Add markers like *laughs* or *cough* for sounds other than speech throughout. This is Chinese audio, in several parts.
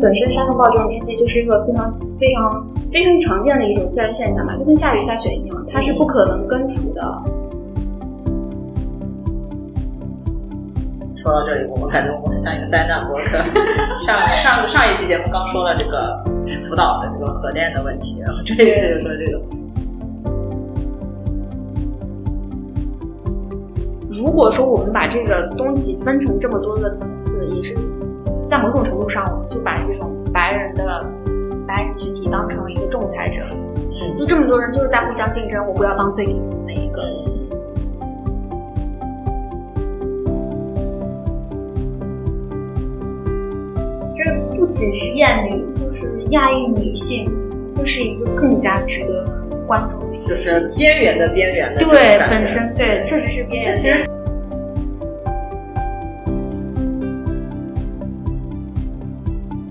本身沙尘暴这种天气就是一个非常非常非常常见的一种自然现象嘛，就跟下雨下雪一样，它是不可能根除的。说到这里，我感觉我们很像一个灾难博客。上上上一期节目刚说了这个福岛的这个核电的问题，然后这一次就说这个。如果说我们把这个东西分成这么多个层次，也是在某种程度上，我们就把这种白人的白人群体当成了一个仲裁者。嗯，就这么多人就是在互相竞争，我不要当最底层的那一个。这不仅是艳女，就是亚裔女性，就是一个更加值得关注的一个，就是边缘的边缘的。对，本身对，确实是边缘。其实。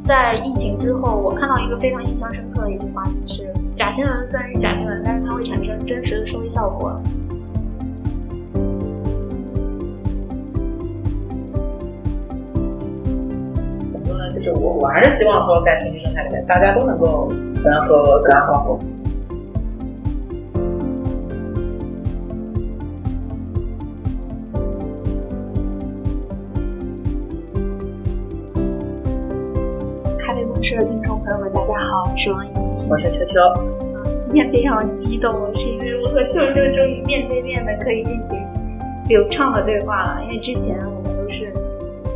在疫情之后，我看到一个非常印象深刻的一句话，就是假新闻虽然是假新闻，但是它会产生真实的社会效果。怎么说呢？就是我，我还是希望说，在信息生态里面，大家都能够，比方说隔岸观火。是王一，我是秋秋。嗯，今天非常激动，是因为我和秋秋终于面对面的可以进行流畅的对话了。因为之前我们都是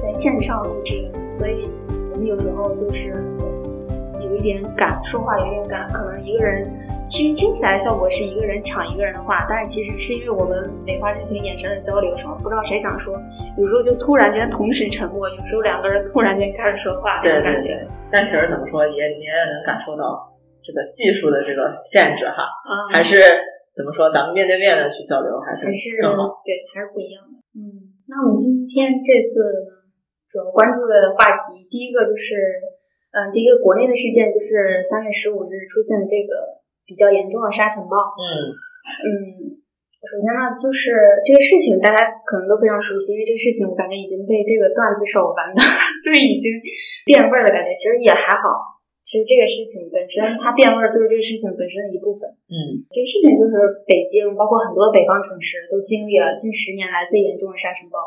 在线上录制，所以我们有时候就是。有点赶，说话有点赶，可能一个人听听起来效果是一个人抢一个人的话，但是其实是因为我们没法进行眼神的交流，时候不知道谁想说，有时候就突然间同时沉默，有时候两个人突然间开始说话，这种感觉。但其实怎么说，也你也能感受到这个技术的这个限制哈，嗯、还是怎么说，咱们面对面的去交流还是更好，对，还是不一样的。嗯，那我们今天这次呢，主要关注的话题，第一个就是。嗯，第一个国内的事件就是三月十五日出现的这个比较严重的沙尘暴。嗯嗯，首先呢，就是这个事情大家可能都非常熟悉，因为这个事情我感觉已经被这个段子手玩的 *laughs* 就已经变味儿的感觉。其实也还好，其实这个事情本身它变味儿就是这个事情本身的一部分。嗯，这个事情就是北京，包括很多北方城市都经历了近十年来最严重的沙尘暴。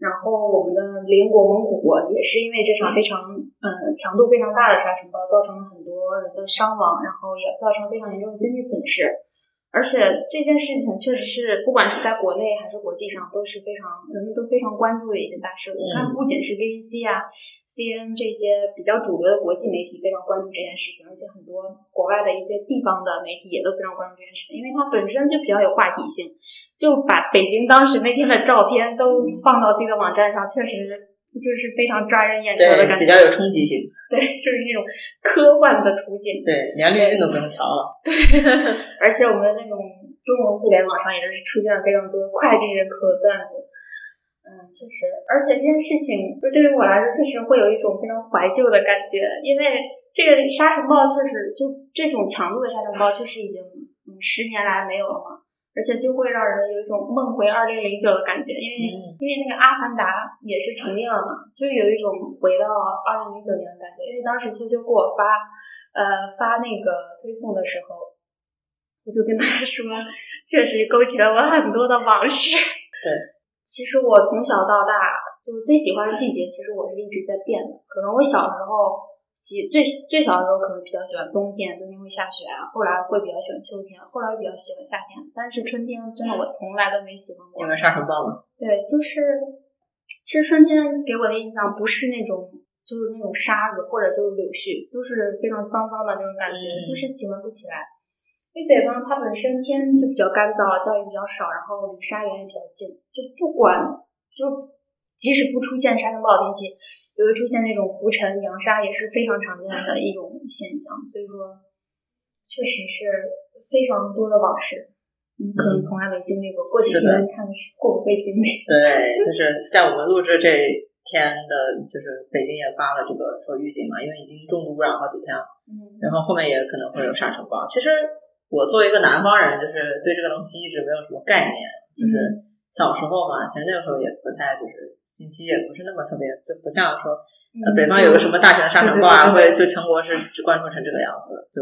然后我们的邻国蒙古国也是因为这场非常呃强度非常大的沙尘暴，造成了很多人的伤亡，然后也造成了非常严重的经济损失。而且这件事情确实是，不管是在国内还是国际上，都是非常人们都非常关注的一件大事。我看不仅是 BBC 啊、CNN 这些比较主流的国际媒体非常关注这件事情，而且很多国外的一些地方的媒体也都非常关注这件事情，因为它本身就比较有话题性，就把北京当时那天的照片都放到自己的网站上，确实。就是非常抓人眼球的感觉，比较有冲击性。对，就是这种科幻的图景。对，连滤镜都不用调了。对，*laughs* 而且我们的那种中文互联网上也是出现了非常多脍炙人口的段子。嗯，确实，而且这件事情，就对于我来说，确实会有一种非常怀旧的感觉，因为这个沙尘暴确实就这种强度的沙尘暴，确实已经嗯十年来没有了嘛。而且就会让人有一种梦回二零零九的感觉，因为因为那个《阿凡达》也是重映了嘛，就是有一种回到二零零九年的感觉。因为当时秋秋给我发呃发那个推送的时候，我就跟他说，确实勾起了我很多的往事。对，*laughs* 其实我从小到大就最喜欢的季节，其实我是一直在变的。可能我小时候。喜最最小的时候可能比较喜欢冬天，冬天会下雪啊。后来会比较喜欢秋天，后来比较喜欢夏天。但是春天真的我从来都没喜欢过。因为沙尘暴吗？对，就是其实春天给我的印象不是那种就是那种沙子或者就是柳絮，都是非常脏脏的那种感觉，就是喜欢不起来。因为北方它本身天就比较干燥，降雨比较少，然后离沙源也比较近，就不管就即使不出现沙尘暴天气。也会出现那种浮尘扬沙，也是非常常见的一种现象。所以说，确实是非常多的往事，你可能从来没经历过。过几天看是会不会经历？对，就 *laughs* 是在我们录制这天的，就是北京也发了这个说预警嘛，因为已经重度污染好几天了。嗯。然后后面也可能会有沙尘暴。其实我作为一个南方人，就是对这个东西一直没有什么概念，就是小时候嘛，其实那个时候也不太就是信息也不是那么特别，就不像说呃嗯北方有个什么大型的沙尘暴啊，会就全国是只关注成这个样子。就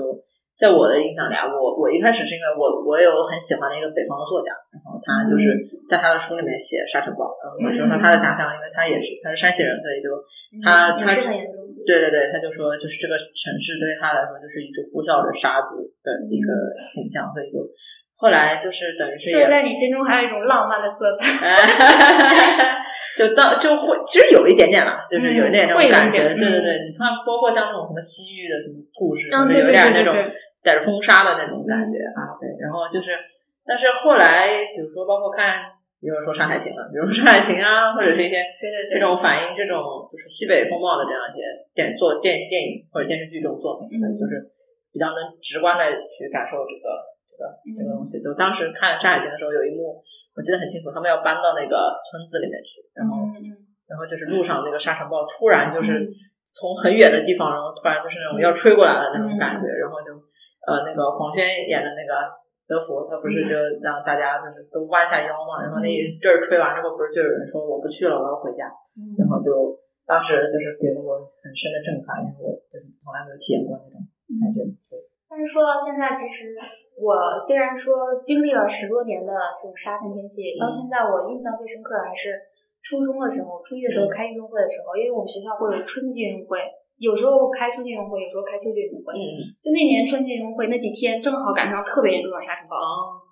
在我的印象里啊，我我一开始是因为我我有很喜欢的一个北方的作家，然后他就是在他的书里面写沙尘暴，然后我就说他的家乡，因为他也是他是山西人，所以就他嗯他。对对对，他就说，就是这个城市对他来说就是一直呼啸着沙子的一个形象，所以就后来就是等于是也在你心中还有一种浪漫的色彩。*laughs* 就到就会，其实有一点点啦，就是有一点那种感觉。对对对，嗯你看，包括像那种什么西域的什么故事，嗯，就是有点那种带着风沙的那种感觉啊。对，然后就是，但是后来，比如说包括看，比如说《山海情》了，比如说《山海情》啊，或者是一些对对对这种反映这种就是西北风貌的这样一些电作电电影或者电视剧这种作品，嗯就是比较能直观的去感受这个这个这个东西。就当时看《山海情》的时候，有一幕我记得很清楚，他们要搬到那个村子里面去，然后然后就是路上那个沙尘暴突然就是嗯。从很远的地方，然后突然就是那种要吹过来的那种感觉，嗯然后就呃那个黄轩演的那个德福，他不是就让大家就是都弯下腰嘛，然后那一阵儿吹完之后，不是就有人说我不去了，我要回家，嗯。然后就当时就是给了我很深的震撼，因为我就是从来没有体验过那种感觉。对，但是说到现在，其实我虽然说经历了十多年的这种沙尘天气，到嗯现在我印象最深刻的还是初中的时候，初一的时候嗯开运动会的时候，因为我们学校会有春季运动会，有时候开春季运动会，有时候开秋季运动会。嗯就那年春季运动会那几天，正好赶上特别严重的沙尘暴。哦，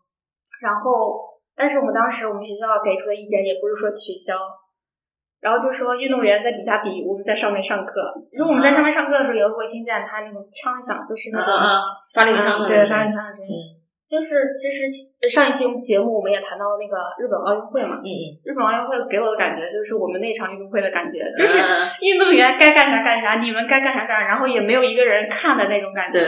然后，但是我们当时我们学校给出的意见也不是说取消，然后就说运动员在底下比，我们在上面上课。如果我们在上面上课的时候，也会听见他那种枪响，就是那种、发令枪的嗯对发令枪的声音。嗯就是其实上一期节目我们也谈到那个日本奥运会嘛，嗯嗯，日本奥运会给我的感觉就是我们那场运动会的感觉，就是嗯运动员该干啥干啥，你们该干啥干啥，然后也没有一个人看的那种感觉。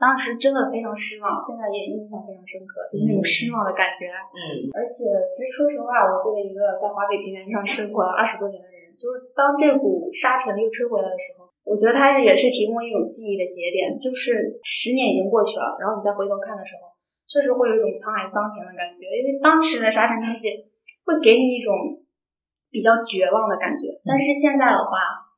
当时真的非常失望，现在也印象非常深刻，就是那种失望的感觉。嗯而且，其实说实话，我作为一个在华北平原上生活了二十多年的人，就是当这股沙尘又吹回来的时候，我觉得它也是提供一种记忆的节点，就是十年已经过去了，然后你再回头看的时候，确实会有一种沧海桑田的感觉，因为当时的沙尘天气会给你一种比较绝望的感觉，但是现在的话。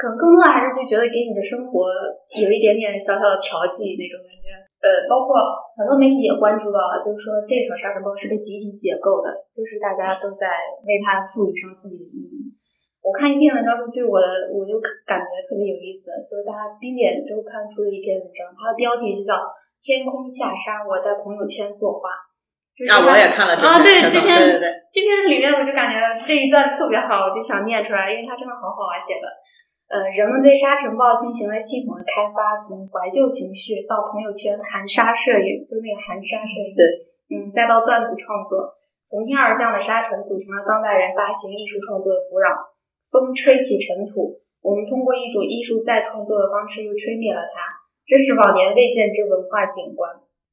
可能更多的还是就觉得给你的生活有一点点小小的调剂那种感觉，呃，包括很多媒体也关注到了，就是说这场沙尘暴是被集体解构的，就是大家都在为它赋予上自己的意义。我看一篇文章就对我的，我就感觉特别有意思，就是大家冰点周刊出的一篇文章，它的标题就叫“天空下沙，我在朋友圈作画”。就是啊，我也看了这篇啊，对这篇对对对，这篇里面我就感觉这一段特别好，我就想念出来，因为它真的好好啊写的。呃，人们对沙尘暴进行了系统的开发，从怀旧情绪到朋友圈含沙摄影，就是那个含沙摄影，对，嗯，再到段子创作，从天而降的沙尘组成了当代人大型艺术创作的土壤。风吹起尘土，我们通过一种艺术再创作的方式又吹灭了它，这是往年未见之文化景观。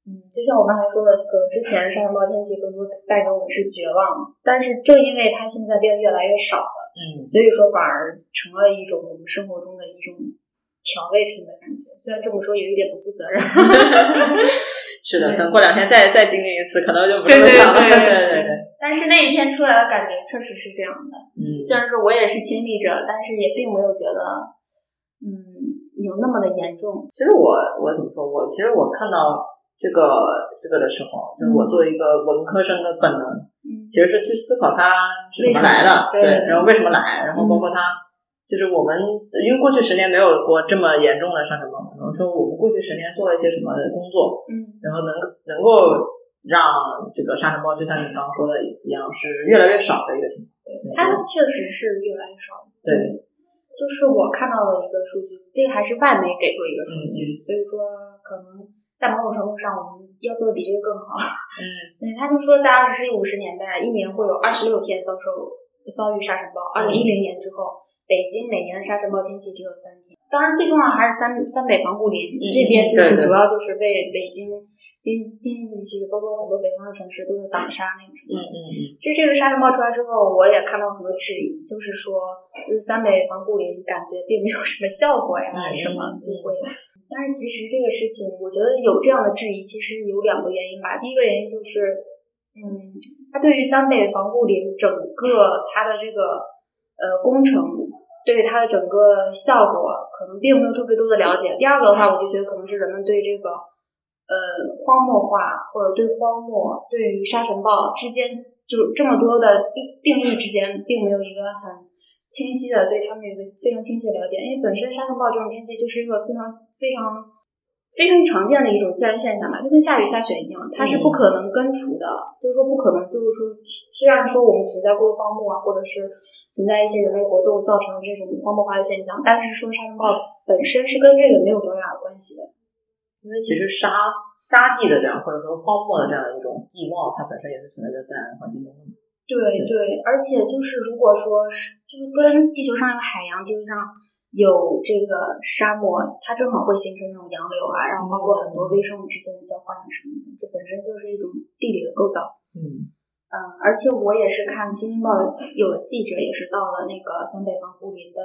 嗯，就像我刚才说的，可能之前沙尘暴天气更多带给我们是绝望，但是正因为它现在变得越来越少了，嗯所以说反而成了一种我们生活中的一种调味品的感觉。虽然这么说有一点不负责任，*laughs* 是的，等过两天再再经历一次，可能就不对对这么想了。对对对对，但是那一天出来的感觉确实是这样的。嗯，虽然说我也是经历者，但是也并没有觉得，嗯，有那么的严重。其实我我怎么说？我其实我看到这个这个的时候，就是我作为一个文科生的本能，嗯其实是去思考它是怎么来的，对然后为什么来，然后包括它。就是我们，因为过去十年没有过这么严重的沙尘暴嘛，然后说我们过去十年做了一些什么工作，嗯然后能能够让这个沙尘暴，就像你刚刚说的一样，是越来越少的一个情况。对，它确实是越来越少。对，就是我看到的一个数据，这个还是外媒给出一个数据，所以说可能在某种程度上，我们要做的比这个更好。嗯 *laughs* 对，他就说在二十世纪五十年代，一年会有二十六天遭受遭遇沙尘暴。二零一零年之后，北京每年的沙尘暴天气只有三天。当然，最重要还是三三北防护林、嗯这边，就是主要就是为北京、京京津地区，包括很多北方的城市都是挡沙那个什么。嗯嗯嗯，其实这个沙尘暴出来之后，我也看到很多质疑，就是说，就是三北防护林感觉并没有什么效果呀，嗯什么嗯就会。但是其实这个事情，我觉得有这样的质疑，其实有两个原因吧。第一个原因就是，嗯，它对于三北防护林整个它的这个呃工程，对它的整个效果可能并没有特别多的了解。第二个的话，我就觉得可能是人们对这个呃荒漠化或者对荒漠对于沙尘暴之间就这么多的一定义之间，并没有一个很清晰的对他们有一个非常清晰的了解。因为本身沙尘暴这种天气就是一个非常非常。非常常见的一种自然现象嘛，就跟下雨下雪一样，它是不可能根除的。就是说，不可能，就是说，虽然说我们存在过荒漠啊，或者是存在一些人类活动造成的这种荒漠化的现象，但是说沙尘暴本身是跟这个没有多大的关系的。因为其实沙沙地的这样，或者说荒漠的这样一种地貌，它本身也是存在在自然环境中的。对对，而且就是如果说是，就是跟地球上有海洋，地球上。有这个沙漠，它正好会形成那种洋流啊，然后包括很多微生物之间的交换啊什么的，这本身就是一种地理的构造。嗯嗯，而且我也是看《新京报》有记者也是到了那个三北防护林的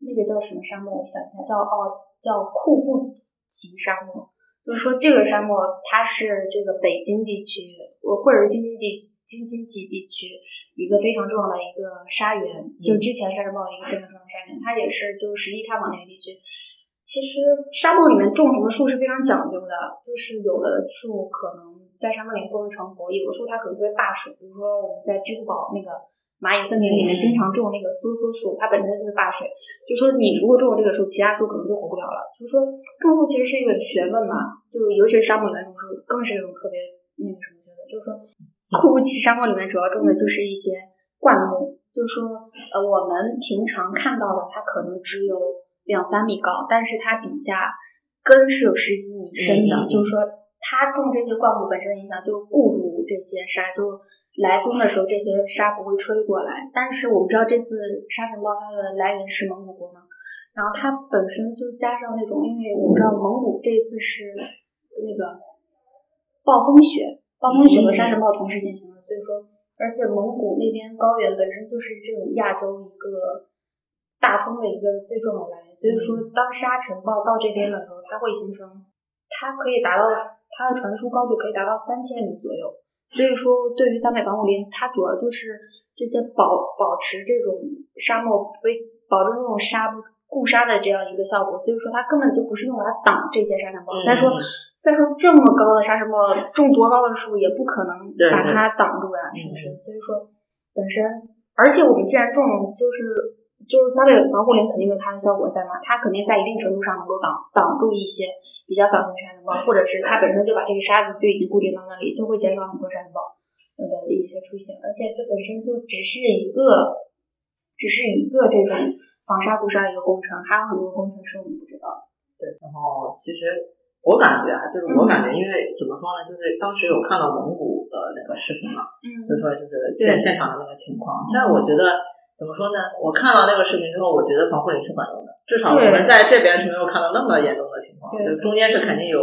那个叫什么沙漠，我想一下，叫哦叫库布齐沙漠，就是说这个沙漠它是这个北京地区，或或者是京津地区。京津冀地区一个非常重要的一个沙源，就是之前沙尘暴的一个非常重要的沙源，它也是就是实地探访那个地区。其实沙漠里面种什么树是非常讲究的，就是有的树可能在沙漠里不能成活，有的树它可能特别霸水。比如说我们在支付宝那个蚂蚁森林里面经常种那个梭梭树，它本身就是霸水。就说你如果种了这个树，其他树可能就活不了了。就是说种树其实是一个学问嘛，就尤其是沙漠里面种树，更是一种特别那个什么学问，就是说。库布齐沙漠里面主要种的就是一些灌木，就是说，呃，我们平常看到的它可能只有两三米高，但是它底下根是有十几米深的。就是说，它种这些灌木本身的影响就固住这些沙，就来风的时候这些沙不会吹过来。但是我们知道这次沙尘暴它的来源是蒙古国嘛，然后它本身就加上那种，因为我们知道蒙古这次是那个暴风雪。暴风雪和沙尘暴同时进行的，所以说，而且蒙古那边高原本身就是这种亚洲一个大风的一个最重要的来源，所以说，当沙尘暴到这边的时候，它会形成，它可以达到它的传输高度可以达到三千米左右，所以说，对于三百防护林，它主要就是这些保保持这种沙漠为保证这种沙不。固沙的这样一个效果，所以说它根本就不是用来挡这些沙尘暴。再说，再说这么高的沙尘暴，种多高的树也不可能把它挡住呀，是不是？所以说，本身，而且我们既然种，就是就是三倍防护林，肯定有它的效果在嘛。它肯定在一定程度上能够挡挡住一些比较小型沙尘暴，或者是它本身就把这个沙子就已经固定到那里，就会减少很多沙尘暴的一些出现。而且这本身就只是一个，只是一个这种。防沙固沙的一个工程，还有很多工程是我们不知道的。对，然后其实我感觉啊，就是我感觉，因为怎么说呢，就是当时有看到蒙古的那个视频嘛，嗯，就说就是现现场的那个情况。但是我觉得怎么说呢？我看到那个视频之后，我觉得防护林是管用的，至少我们在这边是没有看到那么严重的情况。就中间是肯定有，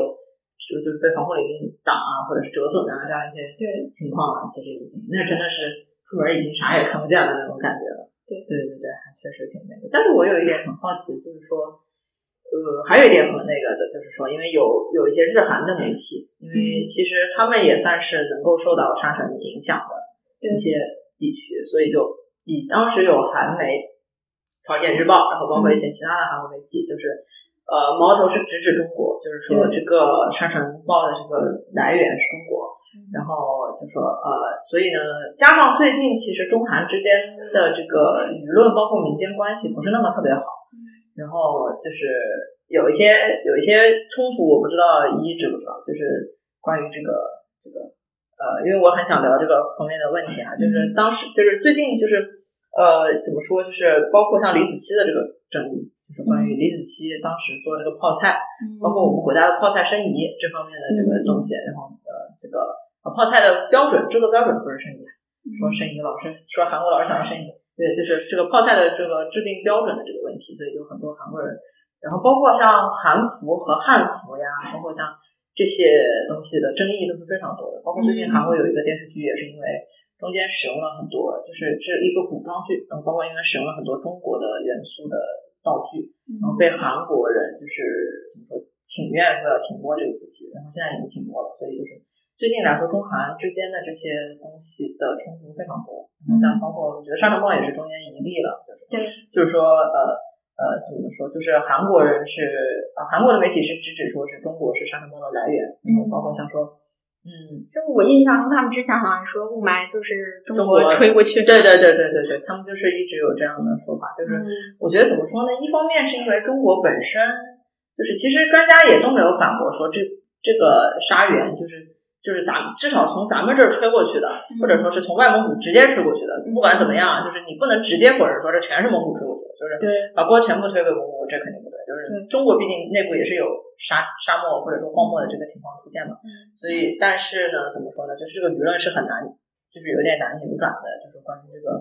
就就是被防护林挡啊，或者是折损啊这样一些情况了。其实已经那真的是出门已经啥也看不见了那种感觉了。对。对对对，还确实挺那个。但是我有一点很好奇，就是说，呃，还有一点很那个的，就是说，因为有有一些日韩的媒体，因为其实他们也算是能够受到沙尘影响的一些地区，所以就以当时有韩媒《朝鲜日报》，然后包括一些其他的韩国媒体，就是呃，矛头是直指中国，就是说这个沙尘暴的这个来源是中国。然后就说呃，所以呢，加上最近其实中韩之间的这个舆论包括民间关系不是那么特别好，然后就是有一些有一些冲突，我不知道一知不知道，就是关于这个这个呃，因为我很想聊这个方面的问题啊，就是当时就是最近就是呃怎么说，就是包括像李子柒的这个争议，就是关于李子柒当时做这个泡菜，包括我们国家的泡菜申遗这方面的这个东西，然后呃这个。泡菜的标准制作标准不是申遗，说申遗老师说韩国老师想要申遗，对，就是这个泡菜的这个制定标准的这个问题，所以就很多韩国人，然后包括像韩服和汉服呀，包括像这些东西的争议都是非常多的。包括最近韩国有一个电视剧，也是因为中间使用了很多，就是是一个古装剧，然后包括因为使用了很多中国的元素的道具，然后被韩国人就是怎么说请愿说要停播这部剧，然后现在已经停播了，所以就是。最近来说，中韩之间的这些东西的冲突非常多，像包括我觉得沙尘暴也是中间一例了，就是对，就是说呃呃怎么说，就是韩国人是呃韩国的媒体是直指说是中国是沙尘暴的来源，然后包括像说嗯，其实我印象中他们之前好像说雾霾就是中国吹过去，对对对对对对，他们就是一直有这样的说法，就是嗯我觉得怎么说呢？一方面是因为中国本身就是其实专家也都没有反驳说这这个沙源就是。就是咱至少从咱们这儿吹过去的，或者说是从外蒙古直接吹过去的。不管怎么样，就是你不能直接否认说这全是蒙古吹过去的，就是对把锅全部推给蒙古，这肯定不对。就是中国毕竟内部也是有沙沙漠或者说荒漠的这个情况出现嘛，嗯所以但是呢，怎么说呢？就是这个舆论是很难，就是有点难扭转的，就是关于这个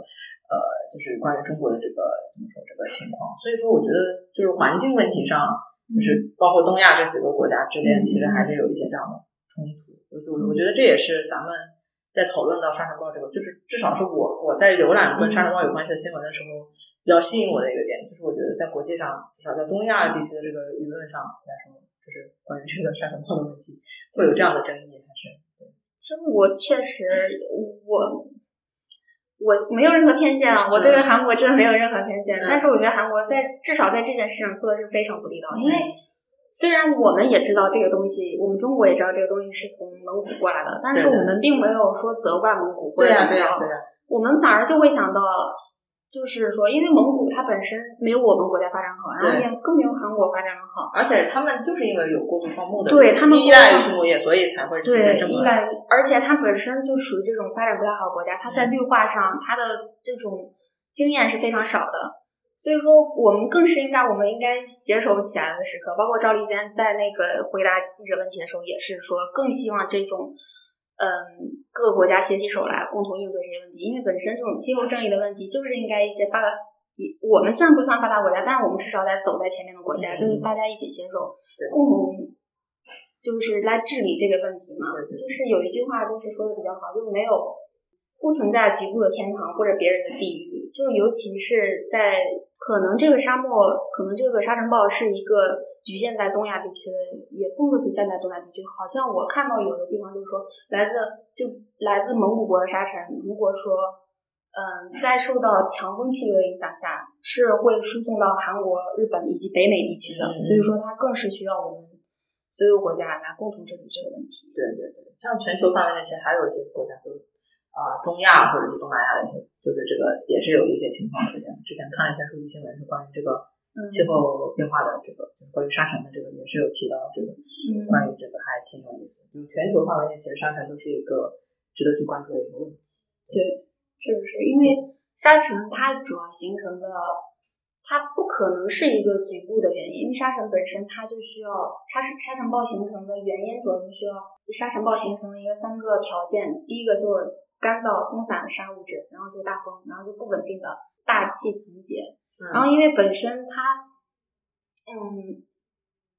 呃，就是关于中国的这个怎么说这个情况。所以说，我觉得就是环境问题上，就是包括东亚这几个国家之间，其实还是有一些这样的冲突。我就我觉得这也是咱们在讨论到沙尘暴这个，就是至少是我我在浏览跟沙尘暴有关系的新闻的时候，比较吸引我的一个点，就是我觉得在国际上，至少在东亚地区的这个舆论上来说，就是关于这个沙尘暴的问题，会有这样的争议，还是对。其实我确实，我我没有任何偏见啊，我对韩国真的没有任何偏见。嗯但是我觉得韩国在至少在这件事上做的是非常不地道，因为虽然我们也知道这个东西，我们中国也知道这个东西是从蒙古过来的，但是我们并没有说责怪蒙古或者怎么样，对呀、对呀、我们反而就会想到。就是说，因为蒙古它本身没有我们国家发展好，然后也更没有韩国发展的好，而且他们就是因为有过度放牧的，对他们依赖于畜牧业，所以才会出对现这么依赖，而且它本身就属于这种发展不太好的国家，它在绿化上它的这种经验是非常少的，所以说我们更是应该，我们应该携手起来的时刻。包括赵立坚在那个回答记者问题的时候，也是说更希望这种嗯各个国家携起手来，共同应对这些问题。因为本身这种气候正义的问题，就是应该一些发达。以我们虽然不算发达国家，但是我们至少在走在前面的国家，嗯就是大家一起携手，共同就是来治理这个问题嘛。就是有一句话就是说的比较好，就是没有不存在局部的天堂或者别人的地狱，就是尤其是在可能这个沙漠，可能这个沙尘暴是一个局限在东亚地区的，也不能局限在东亚地区。好像我看到有的地方就是说，来自就来自蒙古国的沙尘，如果说嗯，在受到强风气流的影响下，是会输送到韩国、日本以及北美地区的，嗯所以说它更是需要我们所有国家来共同治理这个问题。对对对，像全球范围内，其实还有一些国家，比如啊、中亚或者是东南亚的一些，就是这个也是有一些情况出现。之前看了一篇数据新闻，是关于这个嗯气候变化的这个，就是关于沙尘的这个，也是有提到这个，嗯，关于这个还挺有意思。就是全球范围内，其实沙尘都是一个值得去关注的一个问题。对是不是？因为沙尘它主要形成的，它不可能是一个局部的原因，因为沙尘本身它就需要沙尘沙尘暴形成的原因主要是需要沙尘暴形成的一个三个条件，第一个就是干燥松散的沙物质，然后就大风，然后就不稳定的大气层结，然后因为本身它，嗯，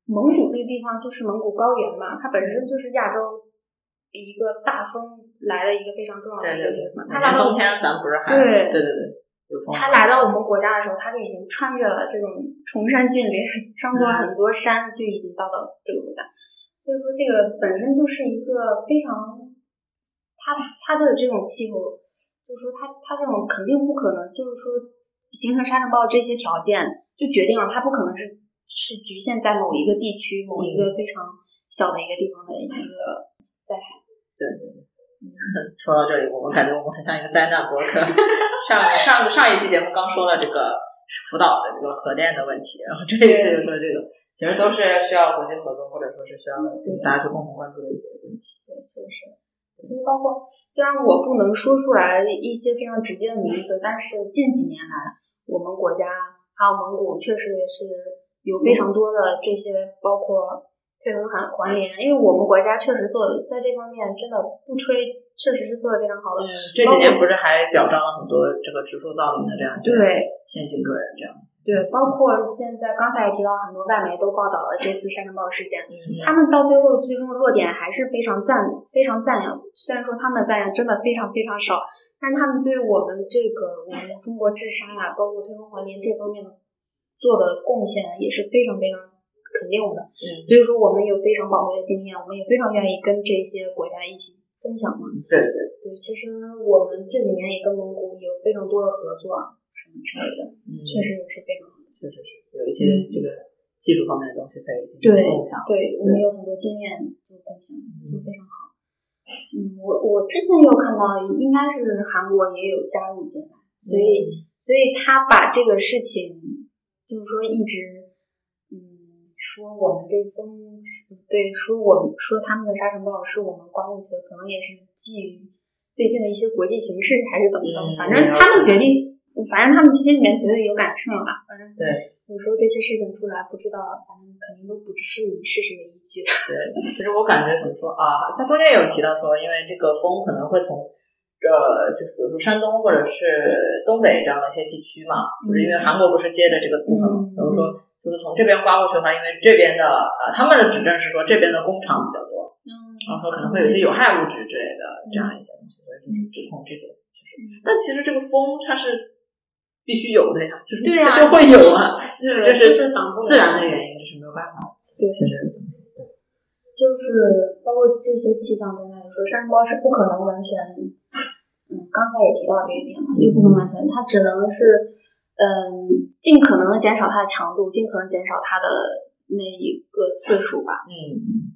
蒙古那个地方就是蒙古高原嘛，它本身就是亚洲一个大风来的一个非常重要的对对对一个地方。，每它来到冬天咱不是还对对对对有风它来到我们国家的时候，他就已经穿越了这种崇山峻岭，穿过嗯很多山，就已经到了这个国家。所以说，这个本身就是一个非常，它它的这种气候，就是说它它这种肯定不可能，就是说形成沙尘暴这些条件，就决定了它不可能是是局限在某一个地区、某一个非常小的一个地方的一个灾害。对对对。说到这里，我们感觉我们很像一个灾难博客。*laughs* 上上上一期节目刚说了这个福岛的这个核电的问题，然后这一次就说这个，其实都是需要国际合作，或者说是需要大家去共同关注的一些问题。对，确实。其实包括，虽然我不能说出来一些非常直接的名字，但是近几年来，我们国家还有蒙古确实也是有非常多的这些，包括退耕还还林，因为我们国家确实做的在这方面真的不吹，确实是做的非常好的。嗯，这几年不是还表彰了很多这个植树造林的这样对先进个人这样。对，包括现在刚才也提到很多外媒都报道了这次沙尘暴事件，嗯他们到最后最终的落点还是非常赞非常赞扬，虽然说他们的赞扬真的非常非常少，但是他们对我们这个我们中国治沙呀、包括退耕还林这方面的做的贡献也是非常非常肯定的。嗯，所以说，我们有非常宝贵的经验，我们也非常愿意跟这些国家一起分享嘛。对对对，其实我们这几年也跟蒙古有非常多的合作啊，什么之类的，嗯，确实也是非常好的。确实是有一些这个技术方面的东西可以进行对共享。对，我们有很多经验就共享，就非常好。嗯，我我之前有看到，应该是韩国也有加入进来，所以、所以他把这个事情，就是说一直，嗯，说我们这封对，说我们说他们的沙尘暴是我们刮过去的，可能也是基于最近的一些国际形势还是怎么的，嗯反正他们决定，反正他们心里面觉得有杆秤吧，反正对有时候这些事情出来，不知道，反正肯定都不是以事实为依据的。对，其实我感觉怎么说啊，他中间也有提到说，因为这个风可能会从。呃，就是比如说山东或者是东北这样的一些地区嘛，就是因为韩国不是接的这个部分嘛，嗯比如说就是从这边刮过去的话，因为这边的呃他们的指证是说这边的工厂比较多，嗯然后说可能会有一些有害物质之类的这样一些东西，所以就是指控这些其实，但其实这个风它是必须有的呀，就是对呀它就会有啊，就是这是自然的原因，这是没有办法。对，其实？就是包括这些气象专家也说，沙尘暴是不可能完全，嗯，刚才也提到这一点嘛，就不能完全，它只能是，嗯，尽可能的减少它的强度，尽可能减少它的那一个次数吧。嗯，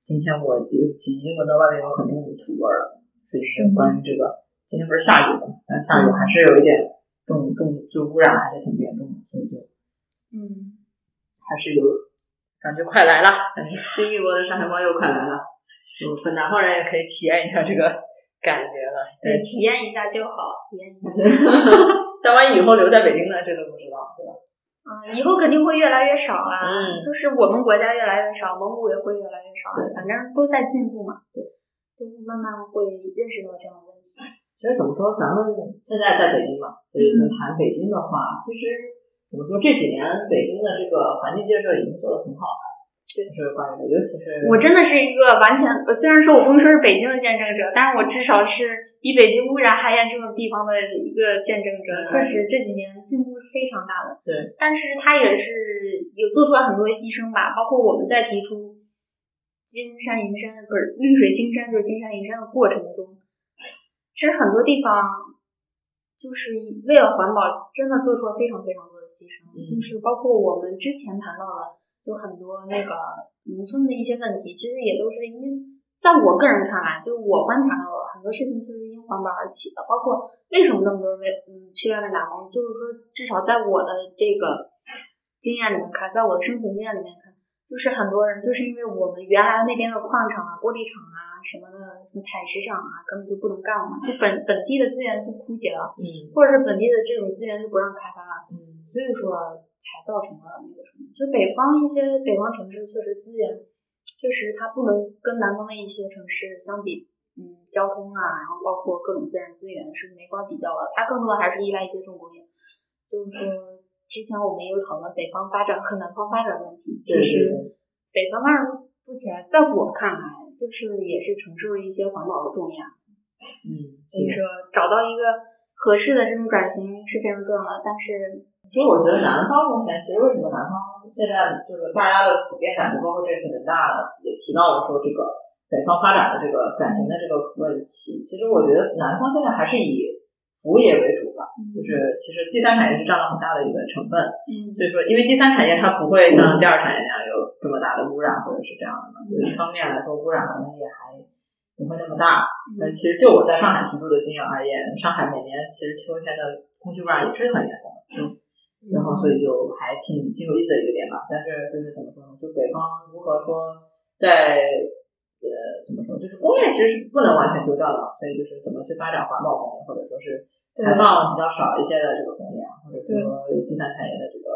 今天我有已经闻到外面有很重的土味儿了，所以是关于这个，今天不是下雨了嘛，但下雨还是有一点重重，就污染还是挺严重的，所以就嗯，还是有感觉快来了，新一波的沙尘暴又快来了，就本南方人也可以体验一下这个感觉了。对，体验一下就好，体验一下就好。但万一以后留在北京呢？这都不知道，对吧？嗯，以后肯定会越来越少啊，嗯就是我们国家越来越少，蒙古也会越来越少啊，反正都在进步嘛，对，都慢慢会认识到这样。其实怎么说，咱们现在在北京嘛，所以就谈北京的话，其实怎么说这几年北京的这个环境建设已经做得很好了。对就是关于，尤其是我真的是一个完全，我虽然说我不能说是北京的见证者，但是我至少是比北京污染还严重的地方的一个见证者。嗯确实这几年进步是非常大的，对，但是他也是有做出了很多牺牲吧，包括我们在提出金山银山不是绿水青山，就是金山银山的过程中，其实很多地方就是为了环保，真的做出了非常非常多的牺牲，嗯就是包括我们之前谈到的。就很多那个农村的一些问题，其实也都是因，在我个人看来，就是我观察到的很多事情，确实是因环保而起的。包括为什么那么多人为嗯去外面打工，就是说，至少在我的这个经验里面看，在我的生存经验里面看，就是很多人就是因为我们原来那边的矿场啊、玻璃厂啊什么的，什么采石场啊，根本就不能干了嘛，就本本地的资源就枯竭了，嗯或者是本地的这种资源就不让开发了。嗯所以说才造成了那个什么，就北方一些北方城市确实资源，确实它不能跟南方的一些城市相比，嗯，交通啊，然后包括各种自然资源是没法比较的，它更多的还是依赖一些重工业。就是说，之前我们也有讨论北方发展和南方发展问题，其实北方发展不起来，在我看来，就是也是承受了一些环保的重压。嗯，所以说，找到一个合适的这种转型是非常重要的，但是。其实我觉得南方目前，其实为什么南方现在就是大家的普遍感觉，包括这次人大也提到了说这个北方发展的这个转型的这个问题。其实我觉得南方现在还是以服务业为主吧，就是其实第三产业是占了很大的一个成分。嗯，所以说，因为第三产业它不会像第二产业那样有这么大的污染或者是这样的嘛，就一方面来说污染可能也还不会那么大。但是其实就我在上海居住的经验而言，上海每年其实秋天的空气污染也是很严重的。嗯然后，所以就还挺挺有意思的一个点吧。但是就是怎么说呢？就北方如何说在呃怎么说，就是工业其实是不能完全丢掉的，所以就是怎么去发展环保工业，或者说是排放比较少一些的这个工业啊，或者说第三产业的这个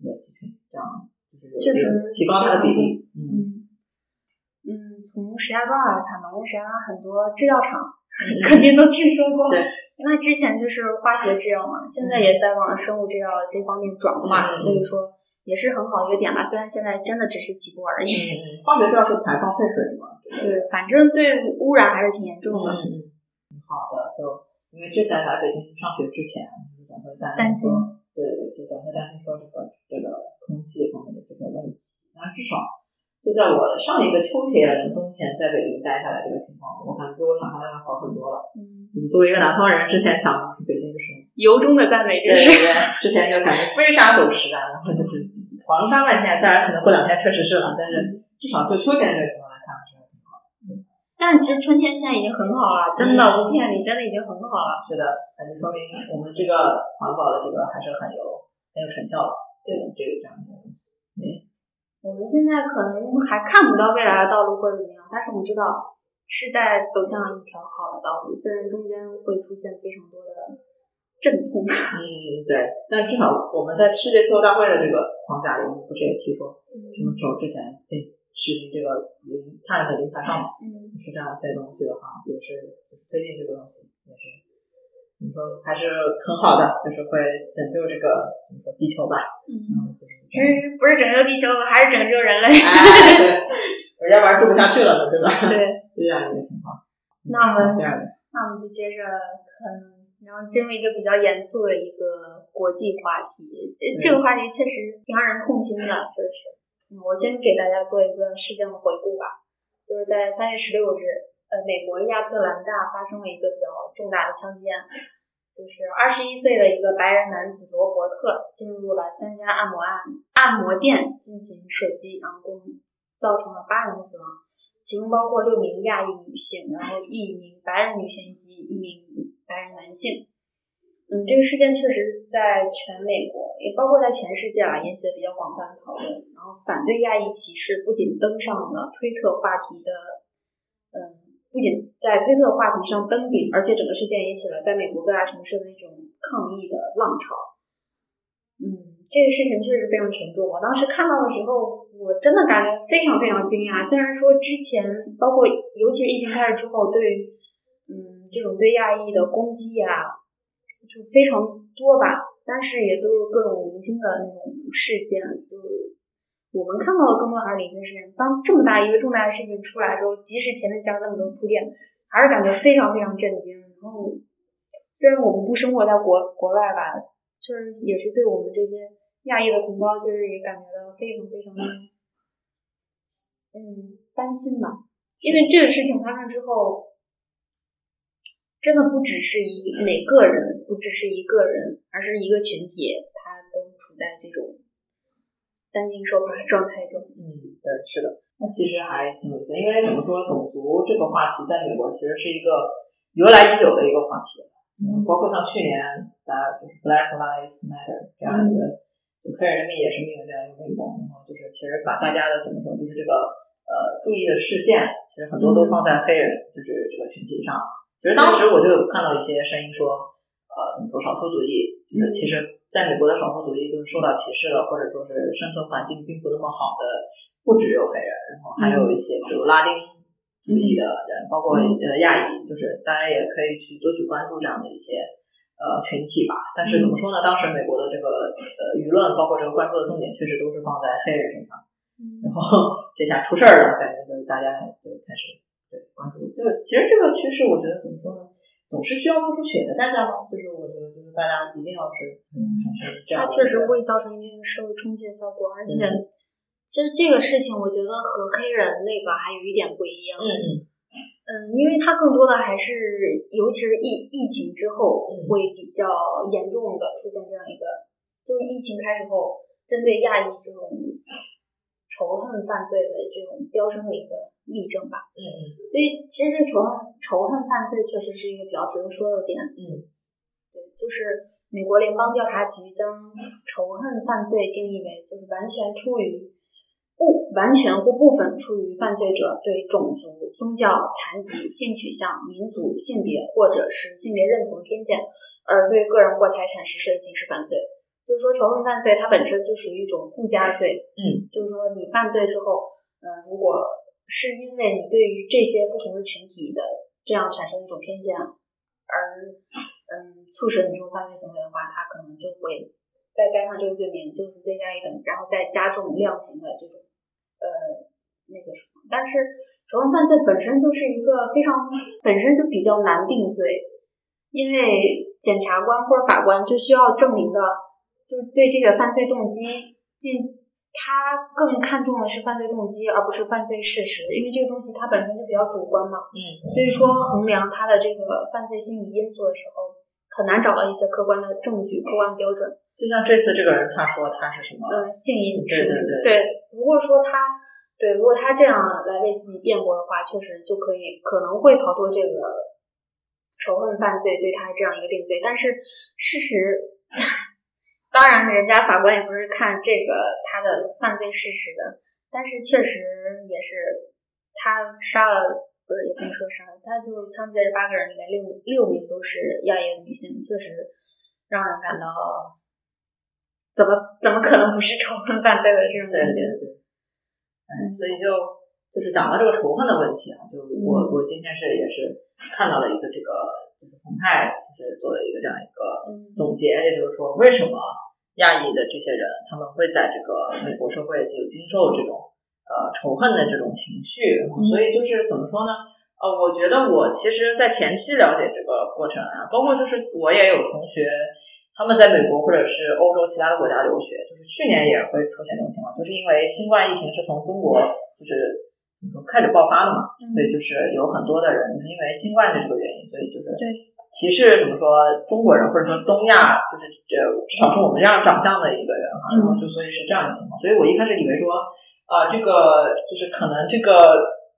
这个集群，这样就是确实提高它的比例。嗯嗯嗯，从石家庄来看吧，因为石家庄很多制药厂。*laughs* 肯定都听说过，对，因为之前就是化学制药嘛，现在也在往生物制药这方面转化，嗯、所以说也是很好一个点吧。虽然现在真的只是起步而已。嗯嗯，化学制药是排放废水嘛？对，反正对污染还是挺严重的。嗯嗯，好的，就因为之前来北京上学之前，就是总会担担心，对对，就总会担心说这个这个空气方面的这个个问题。但至少就在我上一个秋天、冬天在北京待下来这个情况，我感觉比我想象的要好很多了。嗯，作为一个南方人，之前想北京就是由衷的赞美，对对对，之前就感觉飞沙走石啊，然后就是黄沙漫天。虽然可能过两天确实是了，但是至少就秋天这个情况来看是挺好的。但其实春天现在已经很好了，真的不骗你，真的已经很好了。是的，那就说明我们这个环保的这个还是很有很有成效的。对，这个这样一些东西。嗯，我们现在可能还看不到未来的道路或者怎么样，但是我们知道是在走向一条好的道路，虽然中间会出现非常多的阵痛。嗯，对。但至少我们在世界气候大会的这个框架里，我们不是也提出什么时候之前进实行这个零碳的零排放嘛？嗯，是这样一些东西的话，也是就是推进这个东西，也是。怎么说还是很好的，就是会拯救这个怎么说地球吧。嗯，就是其实不是拯救地球，还是拯救人类。哎，对，*laughs* 要不然住不下去了呢，对吧？对，*laughs* 是这样一个情况。那我们那我们就接着可能，然后进入一个比较严肃的一个国际话题。这这个话题确实挺让人痛心的，确实。嗯，我先给大家做一个事件的回顾吧，就是在三月十六日。呃，美国亚特兰大发生了一个比较重大的枪击案，就是二十一岁的一个白人男子罗伯特进入了三家按摩按按摩店进行射击，然后共造成了八人死亡，其中包括六名亚裔女性，然后一名白人女性以及一名白人男性。嗯，这个事件确实在全美国，也包括在全世界啊，引起了比较广泛的讨论。然后，反对亚裔歧视不仅登上了推特话题的，嗯。不仅在推特话题上登顶，而且整个事件引起了在美国各大城市的那种抗议的浪潮。嗯，这个事情确实非常沉重。我当时看到的时候，我真的感觉非常非常惊讶。虽然说之前，包括尤其是疫情开始之后，对于这种对亚裔的攻击啊，就非常多吧，但是也都是各种零星的那种事件，就是。我们看到的更多还是零星事件。当这么大一个重大的事情出来的时候，即使前面加了那么多铺垫，还是感觉非常非常震惊。然后，虽然我们不生活在国国外吧，就是也是对我们这些亚裔的同胞，就是也感觉到非常非常的，嗯，担心吧。因为这个事情发生之后，真的不只是一每个人，不只是一个人，而是一个群体，他都处在这种。担惊受怕的状态中，嗯，对，是的，那其实还挺有意思，因为怎么说，种族这个话题在美国其实是一个由来已久的一个话题，嗯，包括像去年大家就是 Black Lives Matter 这样一个就黑人人民也是命的这样一个运动，然后就是其实把大家的怎么说，就是这个呃注意的视线，其实很多都放在黑人就是这个群体上。其实当时我就有看到一些声音说，呃，怎么说少数族裔，就是其实。在美国的少数族裔就是受到歧视了，或者说是生存环境并不那么好的，不只有黑人，然后还有一些比如拉丁族裔的人，包括呃亚裔，就是大家也可以去多去关注这样的一些呃群体吧。但是怎么说呢？当时美国的这个呃舆论，包括这个关注的重点，确实都是放在黑人身上。然后这下出事儿了，感觉就是大家就开始对关注。就其实这个趋势，我觉得怎么说呢？总是需要付出血的代价吗？就是我觉得，就是大家一定要是，嗯，这样。它确实会造成一定的社会冲击的效果，而且，其实这个事情我觉得和黑人那个还有一点不一样。嗯嗯嗯，因为它更多的还是，尤其是疫疫情之后，会比较严重的出现这样一个，就是疫情开始后，针对亚裔这种仇恨犯罪的这种飙升的一个。例证吧，嗯嗯，所以其实这个仇恨仇恨犯罪确实是一个比较值得说的点，嗯，对，就是美国联邦调查局将仇恨犯罪定义为就是完全出于不完全或部分出于犯罪者对种族、宗教、残疾、性取向、民族、性别或者是性别认同的偏见，而对个人或财产实施的刑事犯罪。就是说，仇恨犯罪它本身就属于一种附加罪，嗯，就是说你犯罪之后，嗯，如果是因为你对于这些不同的群体的这样产生一种偏见，而嗯促使你这种犯罪行为的话，他可能就会再加上这个罪名，就是罪加一等，然后再加重量刑的这种呃那个什么。但是仇恨犯罪本身就是一个非常本身就比较难定罪，因为检察官或者法官就需要证明的，就是对这个犯罪动机进他更看重的是犯罪动机，而不是犯罪事实，因为这个东西它本身就比较主观嘛。嗯，所以说衡量他的这个犯罪心理因素的时候，很难找到一些客观的证据、客观标准。就像这次这个人他说他是什么？嗯，性瘾对对？对如果说他对，如果他这样来为自己辩驳的话，确实就可以可能会逃脱这个仇恨犯罪对他这样一个定罪。但是事实，当然人家法官也不是看这个他的犯罪事实的，但是确实也是他杀了，不是也不能说杀了，他就是枪击这八个人里面六六名都是亚裔的女性，确实让人感到怎么怎么可能不是仇恨犯罪的这种对感觉。对对，嗯，所以就就是讲到这个仇恨的问题啊，就我嗯我今天是也是看到了一个这个就是澎湃就是做了一个这样一个嗯总结，也就是说为什么亚裔的这些人他们会在这个美国社会就经受这种呃仇恨的这种情绪，所以就是怎么说呢？呃，我觉得我其实，在前期了解这个过程啊，包括就是我也有同学，他们在美国或者是欧洲其他的国家留学，就是去年也会出现这种情况，就是因为新冠疫情是从中国就是怎么说开始爆发了嘛，嗯。所以就是有很多的人就是因为新冠的这个原因，所以就是对。歧视怎么说中国人或者说东亚，就是这至少是我们这样长相的一个人哈，然后就所以是这样的情况，所以我一开始以为说啊、这个就是可能这个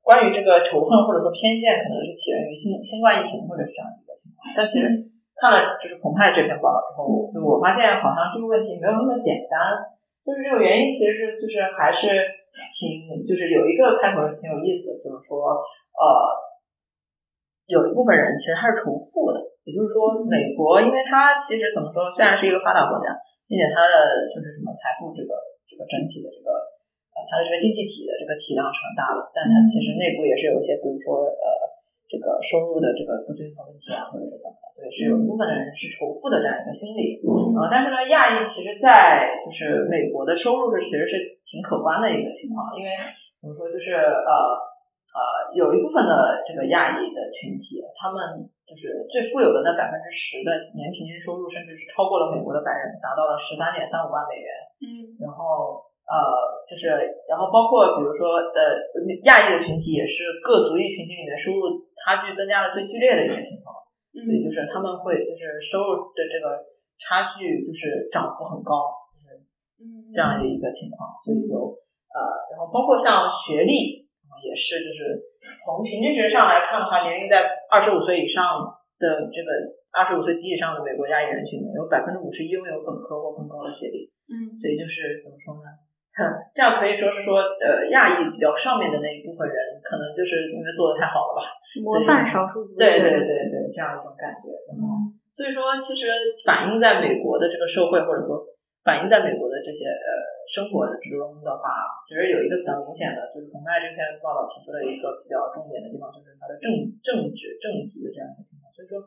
关于这个仇恨或者说偏见，可能是起源于新新冠疫情或者是这样的一个情况，但其实看了就是澎湃这篇报道之后，就我发现好像这个问题没有那么简单，就是这个原因其实是就是还是挺就是有一个开头是挺有意思的，就是说呃有一部分人其实他是重复的，也就是说美国因为它其实怎么说，虽然是一个发达国家，并且它的就是什么财富这个这个整体的这个呃它的这个经济体的这个体量是很大的，但它其实内部也是有一些比如说呃这个收入的这个不均衡问题啊，或者是怎么的，所以是有一部分的人是仇富的这样一个心理。嗯呃，但是呢，亚裔其实，在就是美国的收入是其实是挺可观的一个情况，因为怎么说，就是呃呃，有一部分的这个亚裔的群体，他们就是最富有的那百分之十的年平均收入，甚至是超过了美国的白人，达到了十三点三五万美元。嗯然后呃，就是然后包括比如说呃，亚裔的群体也是各族裔群体里面收入差距增加的最剧烈的一个情况。所以嗯就是他们会就是收入的这个差距就是涨幅很高，就是嗯这样的一个情况，所以就呃，然后包括像学历也是，就是从平均值上来看的话，年龄在二十五岁以上的这个二十五岁及以上的美国亚裔人群里面，有百分之五十一拥有本科或更高的学历，嗯所以就是怎么说呢？*laughs* 这样可以说是说，呃，亚裔比较上面的那一部分人，可能就是因为做的太好了吧？模范少数族裔对对对对，这样一种感觉。嗯所以说，其实反映在美国的这个社会，或者说反映在美国的这些呃生活之中的话，其实有一个比较明显的，就是澎湃这篇报道提出了一个比较重点的地方，就是它的政政治政局的这样一个情况。所以说，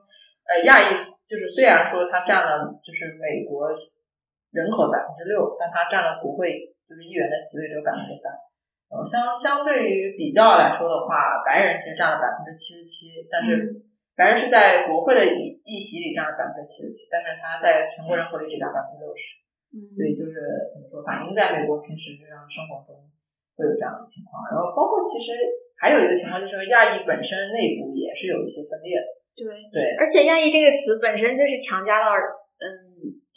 呃，亚裔就是虽然说它占了就是美国人口百分之六，但它占了国会就是议员的席位只有百分之三。然后相相对于比较来说的话，白人其实占了百分之七十七，但是白人是在国会的议议席里占了百分之七十七，但是他在全国人口里只占百分之六十，嗯所以就是怎么说，反映在美国平时日常生活中会有这样的情况。然后包括其实还有一个情况就是亚裔本身内部也是有一些分裂的，对，对，而且亚裔这个词本身就是强加到，嗯，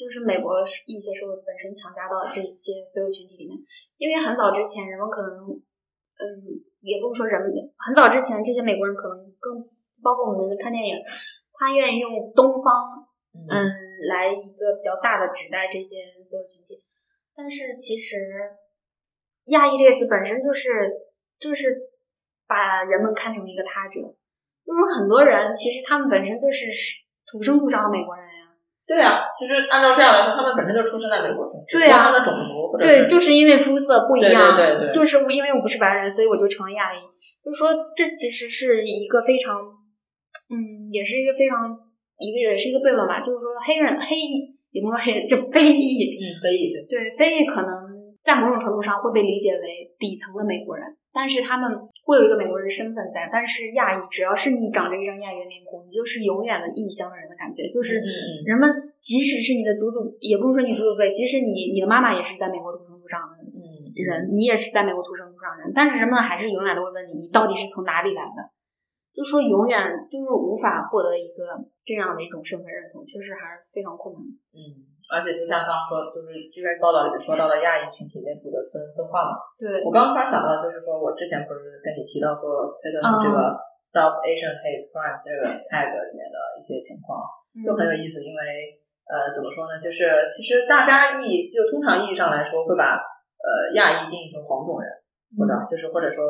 就是美国一些社会本身强加到这些所有群体里面，因为很早之前人们可能，嗯，也不是说人们，很早之前这些美国人可能更包括我们看电影，他愿意用东方，嗯，来一个比较大的指代这些所有群体，但是其实亚裔这个词本身就是就是把人们看成一个他者。就是很多人其实他们本身就是土生土长的美国人呀。对啊，其实按照这样来说，他们本身就出生在美国中，对啊他们的种族或者对，就是因为肤色不一样，对对对对就是因为我不是白人，所以我就成了亚裔。就是说，这其实是一个非常，嗯，也是一个非常一个也是一个悖论吧。就是说，黑人黑裔也不说黑，就非裔，嗯，非裔对，对非裔可能在某种程度上会被理解为底层的美国人，但是他们会有一个美国人的身份在。但是亚裔，只要是你长着一张亚裔的面孔，你就是永远的异乡人的感觉，就是人们即使是你的祖祖，也不是说你祖祖辈，即使你你的妈妈也是在美国土生土长的，嗯人，你也是在美国土生土长人，但是人们还是永远都会问你，你到底是从哪里来的？就说永远就是无法获得一个这样的一种身份认同，确实还是非常困难。嗯，而且就像刚刚说，就是这篇报道里面说到的亚裔群体内部的分分化嘛。对，我刚突然想到，就是说我之前不是跟你提到说推特上这个 Stop Asian Hate Crimes 这个 tag 里面的一些情况，就很有意思，因为呃怎么说呢，就是其实大家意就通常意义上来说会把呃亚裔定义成黄种人，或者就是或者说。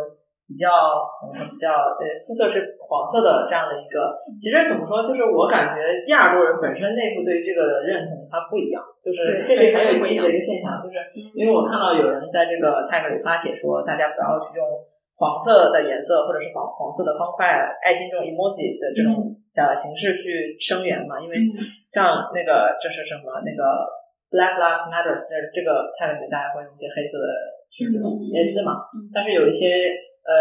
比较怎么说？比较呃，肤色是黄色的这样的一个，其实怎么说？就是我感觉亚洲人本身内部对于这个认同它不一样，就是这是很有意思的一个现象。就是因为我看到有人在这个 tag 里发帖说，大家不要去用黄色的颜色或者是黄黄色的方块、爱心这种 emoji 的这种假的形式去声援嘛，因为像那个这是什么那个 Black Lives Matter 这个 tag 里面大家会用一些黑色的去这种类似嘛，但是有一些。呃，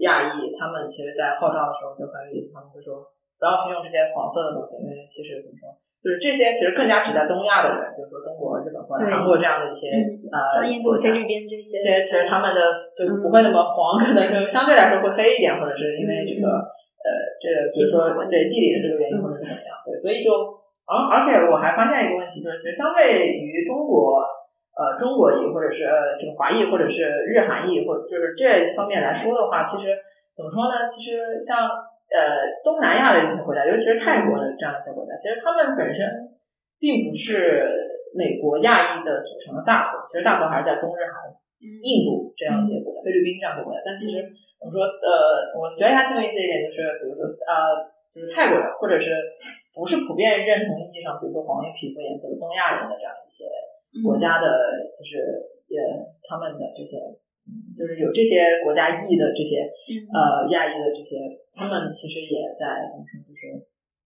亚裔他们其实，在号召的时候就很有意思，他们会说不要去用这些黄色的东西，因为其实怎么说，就是这些其实更加指代东亚的人，比如说中国、日本或者韩国这样的一些呃像印度、菲律宾这些，这些其实他们的就不会那么黄，可能就相对来说会黑一点，或者是因为这个呃，这个比如说对地理的这个原因，或者是怎么样，对，所以就而而且我还发现一个问题，就是其实相对于中国。呃，中国裔或者是呃这个华裔或者是日韩裔，或者就是这方面来说的话，其实怎么说呢？其实像呃东南亚的一些国家，尤其是泰国的这样一些国家，其实他们本身并不是美国亚裔的组成的大头，其实大头还是在中日韩、印度这样一些国家，菲律宾这样的国家。但其实我们说，呃，我觉得还挺有意思一点，就是比如说呃，就是泰国人，或者是不是普遍认同意义上，比如说黄皮肤颜色的东亚人的这样一些。国家的，就是也他们的这些，就是有这些国家裔的这些，呃，亚裔的这些，他们其实也在怎么说，就是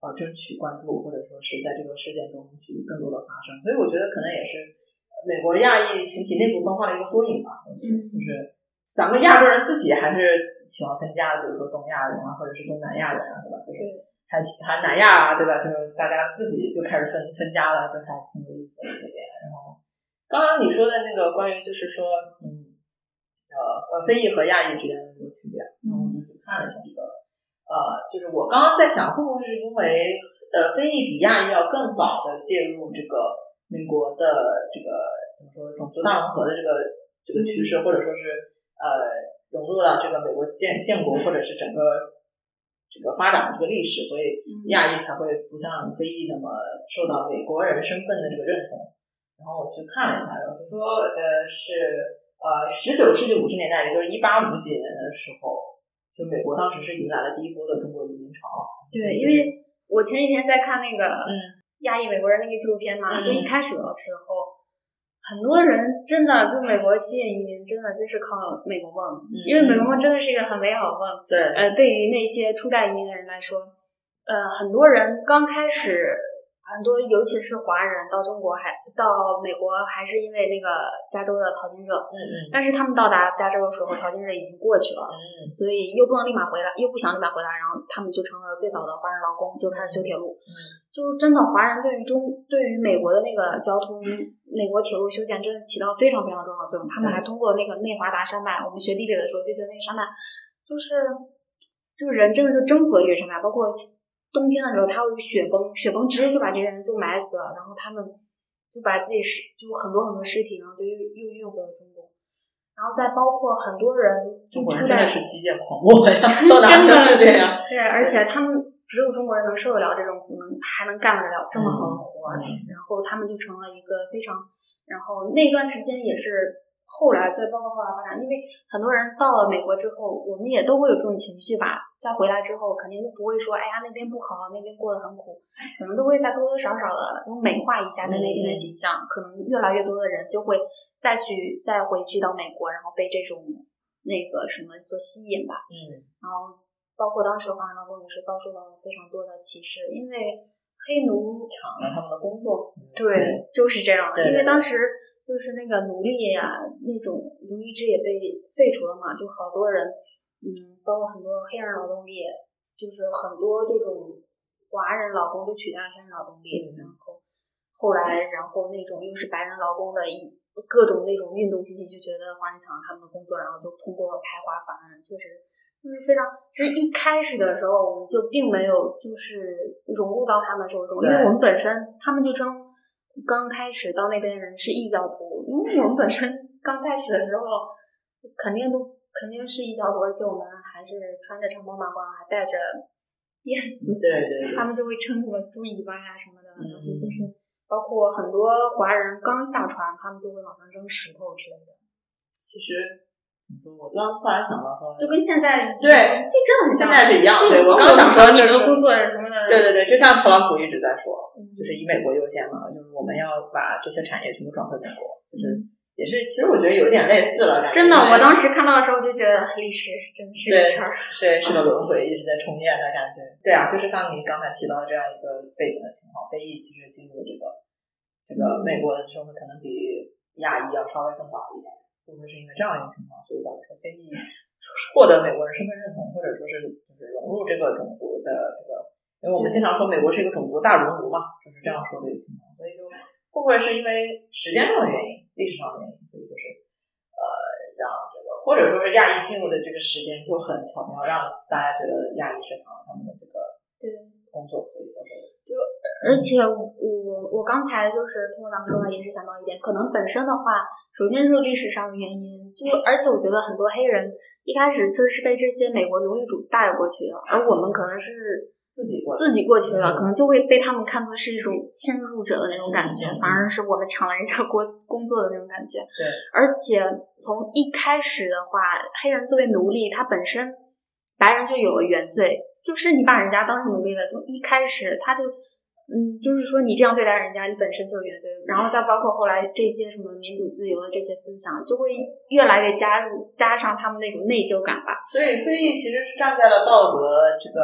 呃，争取关注，或者说是在这个事件中去更多的发生。所以我觉得可能也是美国亚裔群体内部分化的一个缩影吧。我觉得就是咱们亚洲人自己还是喜欢分家的，比如说东亚人啊，或者是东南亚人啊，对吧？就是还还南亚啊，对吧？就是大家自己就开始分分家了，就还挺有意思的。刚刚你说的那个关于就是说，嗯，呃呃，非裔和亚裔之间的这个区别，然后我就去看了一下这个，呃，就是我刚刚在想，会不会是因为呃，非裔比亚裔要更早的介入这个美国的这个怎么说种族大融合的这个这个趋势，或者说是呃融入到这个美国建建国或者是整个这个发展的这个历史，所以亚裔才会不像非裔那么受到美国人身份的这个认同。然后我去看了一下，然后就说，呃，是呃，十九世纪五十年代，也就是一八五几年的时候，就美国当时是迎来了第一波的中国移民潮。对，因为我前几天在看那个嗯亚裔美国人那个纪录片嘛，就一开始的时候，很多人真的就美国吸引移民，真的就是靠美国梦，因为美国梦真的是一个很美好的梦。对，呃，对于那些初代移民的人来说，呃，很多人刚开始。很多，尤其是华人到中国还到美国，还是因为那个加州的淘金热。嗯嗯。但是他们到达加州的时候，淘金热已经过去了。嗯。所以又不能立马回来，又不想立马回来，然后他们就成了最早的华人劳工，就开始修铁路。嗯。就是真的，华人对于中对于美国的那个交通，美国铁路修建真的起到非常非常重要的作用。他们还通过那个内华达山脉，我们学地理的时候就觉得那个山脉，就是这个人真的就征服了这个山脉，包括。冬天的时候，它会雪崩，雪崩直接就把这些人就埋死了，然后他们就把自己尸，就很多很多尸体，然后就又又运回了中国，然后再包括很多人，中国人真的是基建狂魔呀，*laughs* 到哪都是这样。对，而且他们只有中国人能受得了这种，能还能干得了这么好的活儿，然后他们就成了一个非常，然后那段时间也是。后来再包括后来发展，因为很多人到了美国之后，我们也都会有这种情绪吧。再回来之后，肯定就不会说，哎呀那边不好，那边过得很苦，可能都会再多多少少的用美化一下在那边的形象。可能越来越多的人就会再去再回去到美国，然后被这种那个什么所吸引吧。嗯。然后包括当时华人劳工也是遭受到了非常多的歧视，因为黑奴抢了他们的工作。对，就是这样的。因为当时。就是那个奴隶呀，那种奴隶制也被废除了嘛，就好多人，嗯，包括很多黑人劳动力，就是很多这种华人劳工都取代了黑人劳动力，然后后来，然后那种又是白人劳工的一各种那种运动机器，就觉得华人抢了他们的工作，然后就通过排华法案，确实就是非常。其实一开始的时候，我们就并没有就是融入到他们手中，因为我们本身他们就称刚开始到那边的人是异教徒，因为我们本身刚开始的时候肯定都肯定是异教徒，而且我们还是穿着长袍马褂，还带着辫子，对对，他们就会称什么猪尾巴呀什么的，然后就是。包括很多华人刚下船，他们就会往上扔石头之类的。其实怎么说，我刚突然想到说，就跟现在对，就真的很像。现在是一样，对我刚想说就是工作什么的。对对对，就像特朗普一直在说，就是以美国优先嘛，就是我们要把这些产业全部转回美国，就是也是，其实我觉得有点类似了。真的，我当时看到的时候就觉得历史真的是个圈儿，是是个轮回，一直在重演的感觉。对啊，就是像你刚才提到这样一个背景的情况，非裔其实进入这个。这个美国的社会可能比亚裔要稍微更早一点，会不会是因为这样一个情况，所以导致说非裔获得美国人身份认同，或者说是就是融入这个种族的这个？因为我们经常说美国是一个种族大熔炉嘛，就是这样说的一个情况，所以就会不会是因为时间上的原因、历史上的原因，所以就是呃让这个或者说是亚裔进入的这个时间就很巧妙，让大家觉得亚裔是抢了他们的这个对工作，所以就是就而且我。我刚才就是通过咱们说话，也是想到一点，可能本身的话，首先是历史上的原因，就而且我觉得很多黑人一开始确实是被这些美国奴隶主带过去的，而我们可能是自己自己过去的，可能就会被他们看作是一种侵入者的那种感觉，反而是我们抢了人家国工作的那种感觉。对，而且从一开始的话，黑人作为奴隶，他本身白人就有了原罪，就是你把人家当成奴隶了，从一开始他就。嗯，就是说你这样对待人家，你本身就是原罪，然后再包括后来这些什么民主自由的这些思想，就会越来越加入加上他们那种内疚感吧。所以非议其实是站在了道德这个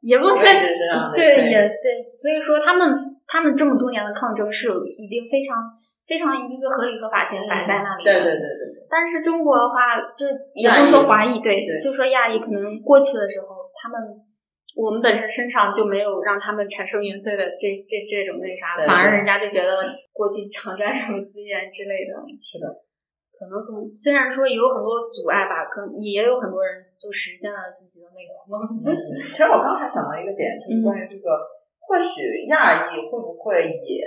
也不算上，对，也对。所以说他们他们这么多年的抗争是有一定非常非常一个合理合法性摆在那里的。对对对对。但是中国的话，就也不说华裔，对，就说亚裔，可能过去的时候他们。我们本身身上就没有让他们产生原罪的这这这种那啥，反而人家就觉得过去抢占什么资源之类的。是的，可能从虽然说有很多阻碍吧，可能也有很多人就实现了自己的那个梦。嗯，其实我刚才想到一个点，就是关于这个，*laughs* 或许亚裔会不会也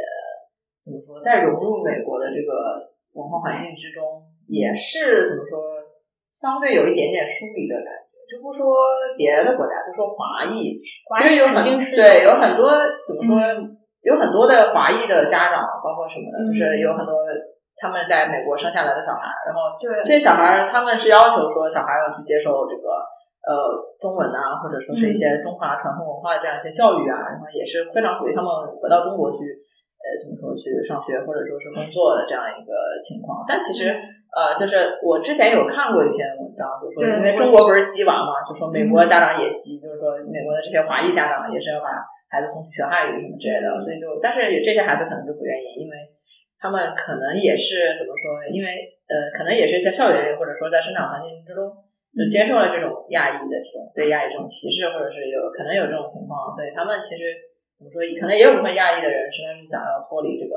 怎么说，在融入美国的这个文化环境之中，也是怎么说，相对有一点点疏离的感觉。就不说别的国家，就说华裔，其实有很对，有很多怎么说，有很多的华裔的家长，包括什么的，就是有很多他们在美国生下来的小孩，然后这些小孩他们是要求说小孩要去接受这个呃中文啊，或者说是一些中华传统文化这样一些教育啊，然后也是非常鼓励他们回到中国去，呃，怎么说去上学或者说是工作的这样一个情况，但其实。呃，就是我之前有看过一篇文章，就说因为中国不是鸡娃嘛，就说美国家长也鸡，就是说美国的这些华裔家长也是要把孩子送去学汉语什么之类的，所以就但是这些孩子可能就不愿意，因为他们可能也是怎么说，因为呃，可能也是在校园里或者说在生长环境之中就接受了这种亚裔的这种对亚裔这种歧视，或者是有可能有这种情况，所以他们其实怎么说，可能也有部分亚裔的人实在是想要脱离这个。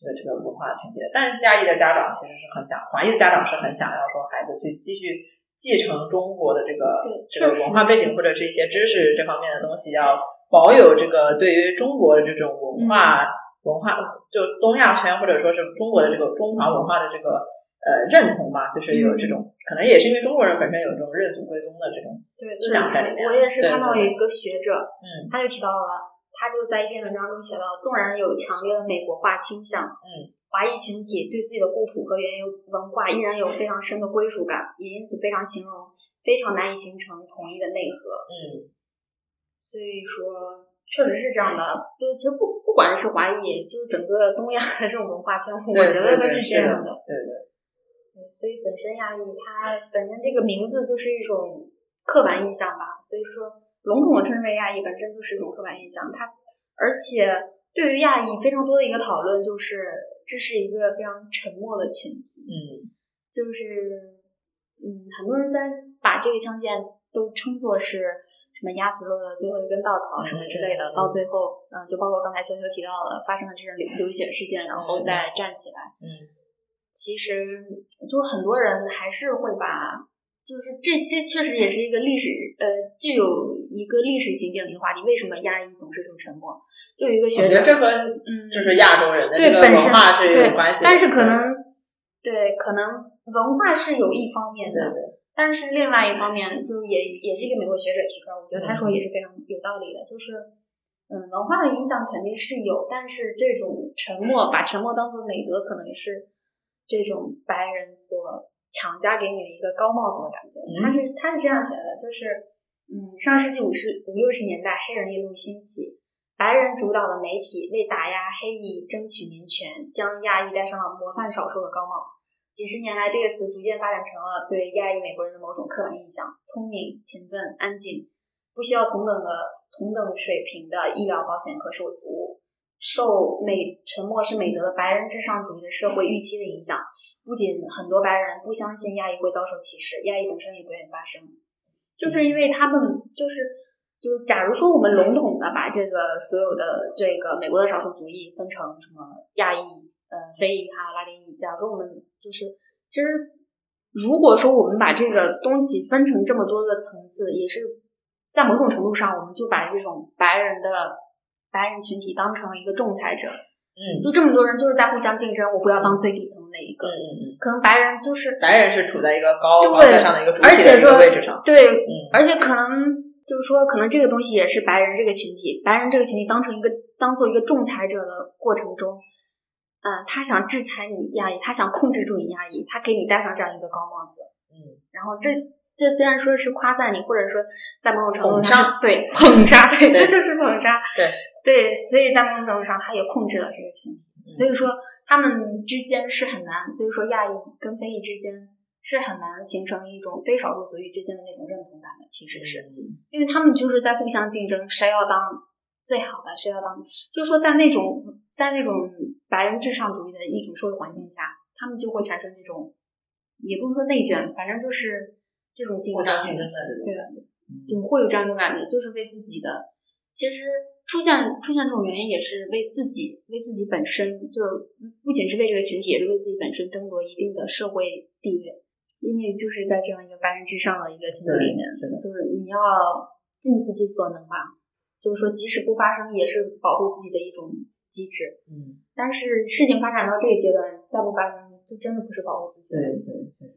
这个这个文化群体，但是亚裔的家长其实是很想，华裔的家长是很想要说孩子去继续继承中国的这个这个文化背景或者是一些知识这方面的东西，要保有这个对于中国的这种文化文化，就东亚圈或者说是中国的这个中华文化的这个呃认同吧，就是有这种可能也是因为中国人本身有这种认祖归宗的这种思想在里面。我也是看到一个学者，嗯，他就提到了。他就在一篇文章中写到，纵然有强烈的美国化倾向，嗯，华裔群体对自己的故土和原有文化依然有非常深的归属感，也因此非常形容非常难以形成统一的内核，嗯，所以说确实是这样的。*laughs* 就其实不不管是华裔，就是整个东亚的这种文化圈，我觉得都是这样的。对对。所以本身亚裔它本身这个名字就是一种刻板印象吧，所以说。笼统的称之为亚裔，本身就是一种刻板印象。它，而且对于亚裔非常多的一个讨论就是，这是一个非常沉默的群体。嗯，就是，嗯，很多人虽然把这个枪剑都称作是什么压死骆驼最后一根稻草什么之类的，到最后，嗯，就包括刚才秋秋提到的发生了这种流流血事件，然后再站起来。嗯，其实就是很多人还是会把，就是这这确实也是一个历史呃具有一个历史情景的一个话题。为什么亚裔总是这么沉默？就有一个学者，这和嗯，就是亚洲人的这个文化是对有关系的。但是可能对可能文化是有一方面的，对对，但是另外一方面，就也也是一个美国学者提出来，我觉得他说也是非常有道理的，就是，嗯，文化的影响肯定是有，但是这种沉默，把沉默当做美德，可能是这种白人所强加给你的一个高帽子的感觉。嗯他是他是这样写的，就是，嗯，上世纪五十五六十年代，黑人运动兴起。白人主导的媒体为打压黑裔争取民权，将亚裔戴上了模范少数的高帽。几十年来，这个词逐渐发展成了对亚裔美国人的某种刻板印象：聪明、勤奋、安静，不需要同等的同等水平的医疗保险和社会服务。受美沉默是美德的白人至上主义的社会预期的影响，不仅很多白人不相信亚裔会遭受歧视，亚裔本身也不愿意发声，就是因为他们就是就是，假如说我们笼统的把这个所有的这个美国的少数族裔分成什么亚裔、呃非裔还有拉丁裔，假如说我们就是其实如果说我们把这个东西分成这么多个层次，也是在某种程度上，我们就把这种白人的白人群体当成了一个仲裁者，嗯。就这么多人就是在互相竞争，我不要当最底层的那一个，嗯嗯嗯，可能白人就是白人是处在一个高对高在上的一个主体的一个位置上。对嗯，而且可能就是说，可能这个东西也是白人这个群体，白人这个群体当成一个当做一个仲裁者的过程中，嗯、他想制裁你压抑，他想控制住你压抑，他给你戴上这样一个高帽子，嗯，然后这这虽然说是夸赞你，或者说在某种程度上对 *laughs* 捧杀，对，对这就是捧杀，对对，所以在某种程度上，他也控制了这个群体。嗯所以说他们之间是很难，所以说亚裔跟非裔之间是很难形成一种非少数族裔之间的那种认同感的，其实是嗯因为他们就是在互相竞争，谁要当最好的，谁要当，就是说在那种在那种白人至上主义的一种社会环境下，他们就会产生这种，也不能说内卷，反正就是这种竞争，互相竞争的这种对感觉。嗯就会有这样一种感觉，就是为自己的，其实出现出现这种原因也是为自己为自己本身，就是不仅是为这个群体，也是为自己本身争夺一定的社会地位。因为就是在这样一个白人至上的一个群体里面，就是你要尽自己所能吧，就是说即使不发生，也是保护自己的一种机制。嗯，但是事情发展到这个阶段，再不发生，就真的不是保护自己。对对对。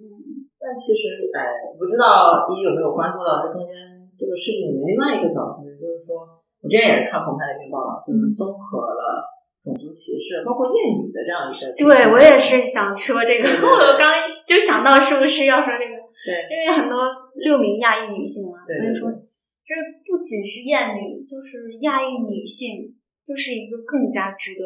嗯，但其实，哎，不知道你有没有关注到这中间这个事情的另外一个角度，也就是说，我之前也是看澎湃的一篇报道，就是综合了种族歧视，包括厌女的这样一个。对我也是想说这个，*laughs* 我刚就想到是不是要说这个，对因为很多六名亚裔女性嘛，所以说这不仅是厌女，就是亚裔女性，就是一个更加值得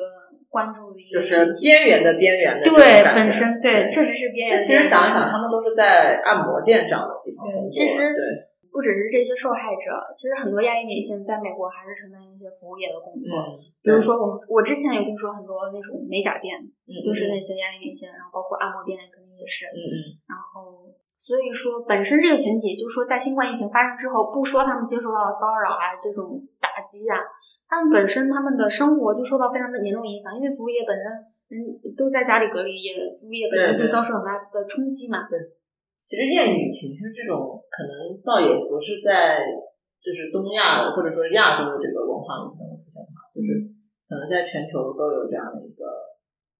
关注的一个就是。边缘的边缘的对本身对，确实是边缘。其实想一想，他们都是在按摩店这样的地方对工作其实对，不只是这些受害者，其实很多亚裔女性在美国还是承担一些服务业的工作。嗯，比如说，我们我之前有听说很多那种美甲店，嗯，都是那些亚裔女性，然后包括按摩店肯定也是。嗯嗯然后，所以说本身这个群体，就说在新冠疫情发生之后，不说他们接受到了骚扰啊这种打击啊，他们本身他们的生活就受到非常严重影响，因为服务业本身嗯都在家里隔离，也服务业本身对对就遭受很大的冲击嘛。其实厌女情绪这种，可能倒也不是在就是东亚或者说亚洲的这个文化里可能会出现它，就是可能在全球都有这样的一个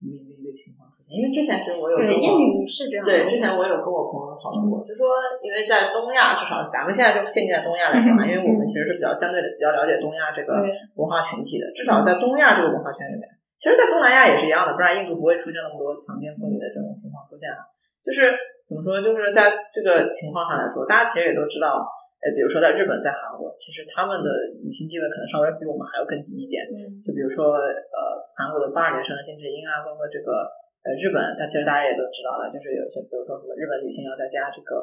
一个一个情况出现。因为之前其实我有跟对，我厌女是这样。对，之前我有跟我朋友讨论过，就说因为在东亚，至少咱们现在就限定在东亚来说嘛，嗯因为我们其实是比较相对的比较了解东亚这个文化群体的，至少在东亚这个文化圈里面，其实，在东南亚也是一样的，不然印度不会出现那么多强奸妇女的这种情况出现啊。就是怎么说，就是在这个情况上来说，大家其实也都知道，呃，比如说在日本、在韩国，其实他们的女性地位可能稍微比我们还要更低一点。嗯就比如说，呃，韩国的八二年生的金智英啊，包括这个呃日本，但其实大家也都知道了，就是有一些，比如说什么日本女性要在家这个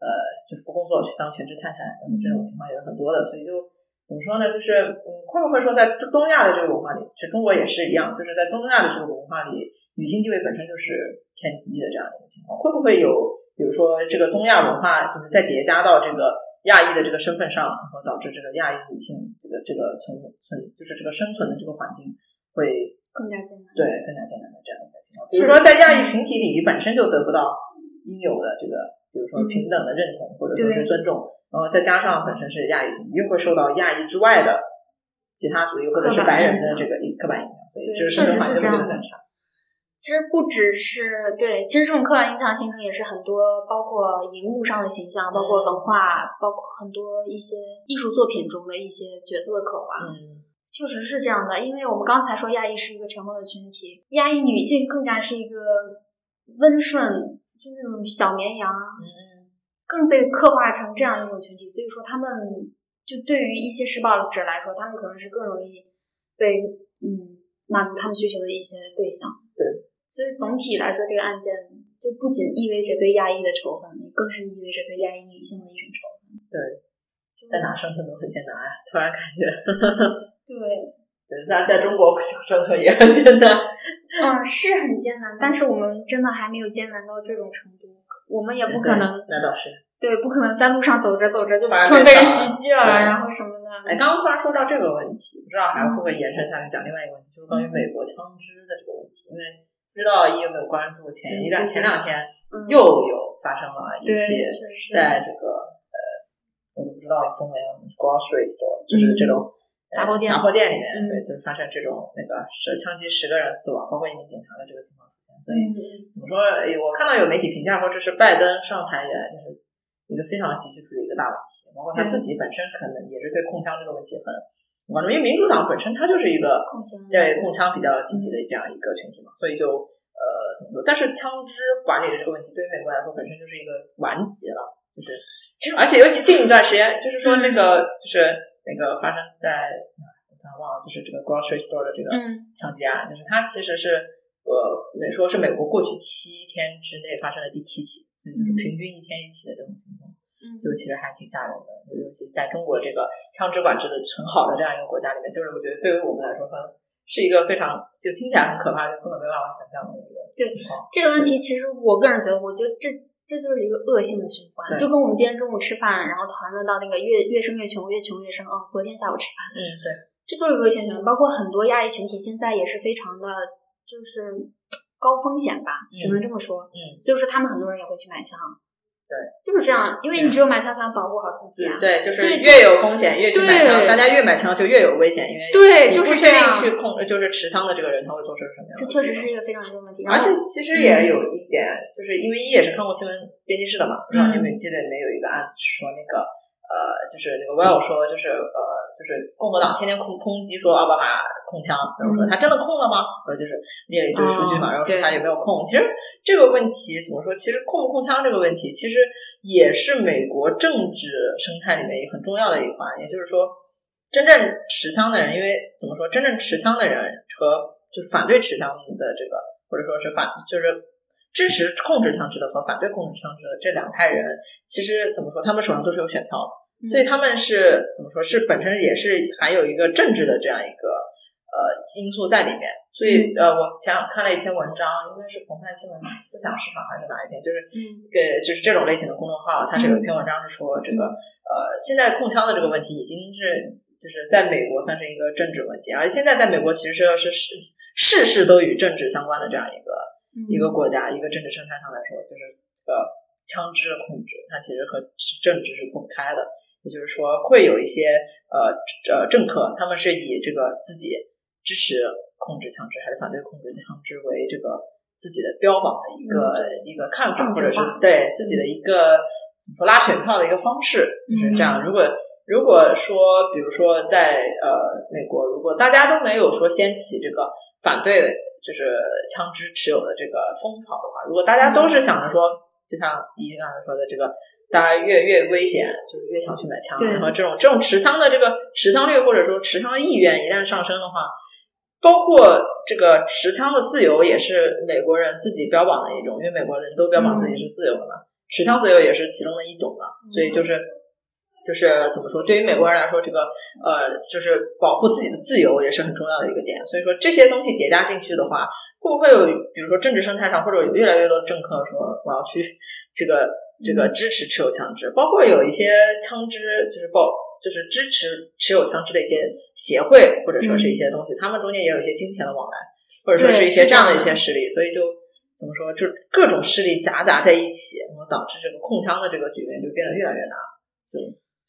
呃，就是不工作去当全职太太，嗯，这种情况也是很多的，所以就怎么说呢？就是嗯，会不会说在东亚的这个文化里，其实中国也是一样，就是在东亚的这个文化里，女性地位本身就是偏低的这样一个情况，会不会有比如说这个东亚文化就是再叠加到这个亚裔的这个身份上，然后导致这个亚裔女性这个这个存存就是这个生存的这个环境会更加艰难。对更加艰难的这样一个情况。比如说，在亚裔群体里本身就得不到应有的这个，比如说平等的认同或者说是尊重，然后再加上本身是亚裔群体，又会受到亚裔之外的其他族裔或者是白人的这个刻板印象，所以就是生存环境会变得更差。其实不只是对，其实这种刻板印象形成也是很多，包括荧幕上的形象，包括文化，包括很多一些艺术作品中的一些角色的刻画。嗯，确实是这样的，因为我们刚才说亚裔是一个沉默的群体，亚裔女性更加是一个温顺，就那种小绵羊，嗯，更被刻画成这样一种群体。所以说，他们就对于一些施暴者来说，他们可能是更容易被嗯满足他们需求的一些对象。对。所以总体来说，这个案件就不仅意味着对亚裔的仇恨，更是意味着对亚裔女性的一种仇恨。对，在哪生存都很艰难啊！突然感觉，对，*laughs* 就算在中国生存也很艰难。嗯，是很艰难，但是我们真的还没有艰难到这种程度。我们也不可能，那倒是，对，不可能在路上走着走着就突然被人袭击了，然后什么的。哎，刚刚突然说到这个问题，不知道还会不会延伸下去讲另外一个问题，就是关于美国枪支的这个问题，因为。不知道一有没有关注？前一两前两天又有发生了一起，在这个呃，我都不知道中文叫什么，grocery store，就是这种杂货店，杂货店里面，对，就是发生这种那个是枪击十个人死亡，包括一名警察的这个情况出现。所以怎么说？我看到有媒体评价说，这是拜登上台以来就是一个非常急需处理一个大问题，包括他自己本身可能也是对控枪这个问题很。因为民主党本身它就是一个对控枪比较积极的这样一个群体嘛，所以就呃怎么说？但是枪支管理的这个问题对于美国来说本身就是一个顽疾了，就是而且尤其近一段时间，就是说那个就是那个发生在我突然忘了，就是这个 grocery store 的这个枪击案，就是它其实是呃，等于说是美国过去七天之内发生的第七起，就是平均一天一起的这种情况。就其实还挺吓人的，尤其在中国这个枪支管制的很好的这样一个国家里面，就是我觉得对于我们来说，可能是一个非常就听起来很可怕，就根本没办法想象的一个情况。这个问题其实我个人觉得，我觉得这这就是一个恶性的循环，就跟我们今天中午吃饭，然后谈论到那个越越生越穷，越穷越生啊。昨天下午吃饭，嗯，对，这就是恶性循环。包括很多亚裔群体现在也是非常的，就是高风险吧，只能这么说。嗯，所以说他们很多人也会去买枪。对，就是这样，因为你只有买枪才能保护好自己啊。对，就是越有风险越去买枪，大家越买枪就越有危险，因为对，就是确定去控，就是持枪的这个人他会做出什么样这确实是一个非常严重的问题。而且其实也有一点，就是因为一也是看过新闻编辑室的嘛，不知道你有没有记得里面有一个案子是说那个呃，就是那个 Well 说就是呃。就是共和党天天空抨击说奥巴马控枪，然后说他真的控了吗？呃，就是列了一堆数据嘛，然后说他有没有控。其实这个问题怎么说？其实控不控枪这个问题，其实也是美国政治生态里面很重要的一环。也就是说，真正持枪的人，因为怎么说？真正持枪的人和就是反对持枪的这个，或者说是反就是支持控制枪支的和反对控制枪支的这两派人，其实怎么说？他们手上都是有选票的。所以他们是怎么说？是本身也是含有一个政治的这样一个呃因素在里面。所以呃，我前两看了一篇文章，应该是澎湃新闻思想市场还是哪一篇？就是给就是这种类型的公众号，它是有一篇文章是说这个呃，现在控枪的这个问题已经是就是在美国算是一个政治问题，而现在在美国其实是是事事事都与政治相关的这样一个一个国家一个政治生态上来说，就是这个枪支的控制，它其实和政治是脱不开的。也就是说，会有一些呃呃政客，他们是以这个自己支持控制枪支还是反对控制枪支为这个自己的标榜的一个一个看法，或者是对自己的一个怎么说拉选票的一个方式，就是这样。如果如果说，比如说在呃美国，如果大家都没有说掀起这个反对就是枪支持有的这个风潮的话，如果大家都是想着说，就像一刚才说的这个。大家越越危险，就是越想去买枪。然后这种这种持枪的这个持枪率或者说持枪的意愿一旦上升的话，包括这个持枪的自由也是美国人自己标榜的一种，因为美国人都标榜自己是自由的嘛，持枪自由也是其中的一种嘛。所以就是就是怎么说，对于美国人来说，这个呃，就是保护自己的自由也是很重要的一个点。所以说这些东西叠加进去的话，会不会有比如说政治生态上，或者有越来越多的政客说我要去这个。这个支持持有枪支，包括有一些枪支，就是报，就是支持持有枪支的一些协会，或者说是一些东西，他们中间也有一些金钱的往来。或者说是一些这样的一些势力，所以就怎么说，就各种势力夹杂在一起，然后导致这个控枪的这个局面就变得越来越大。就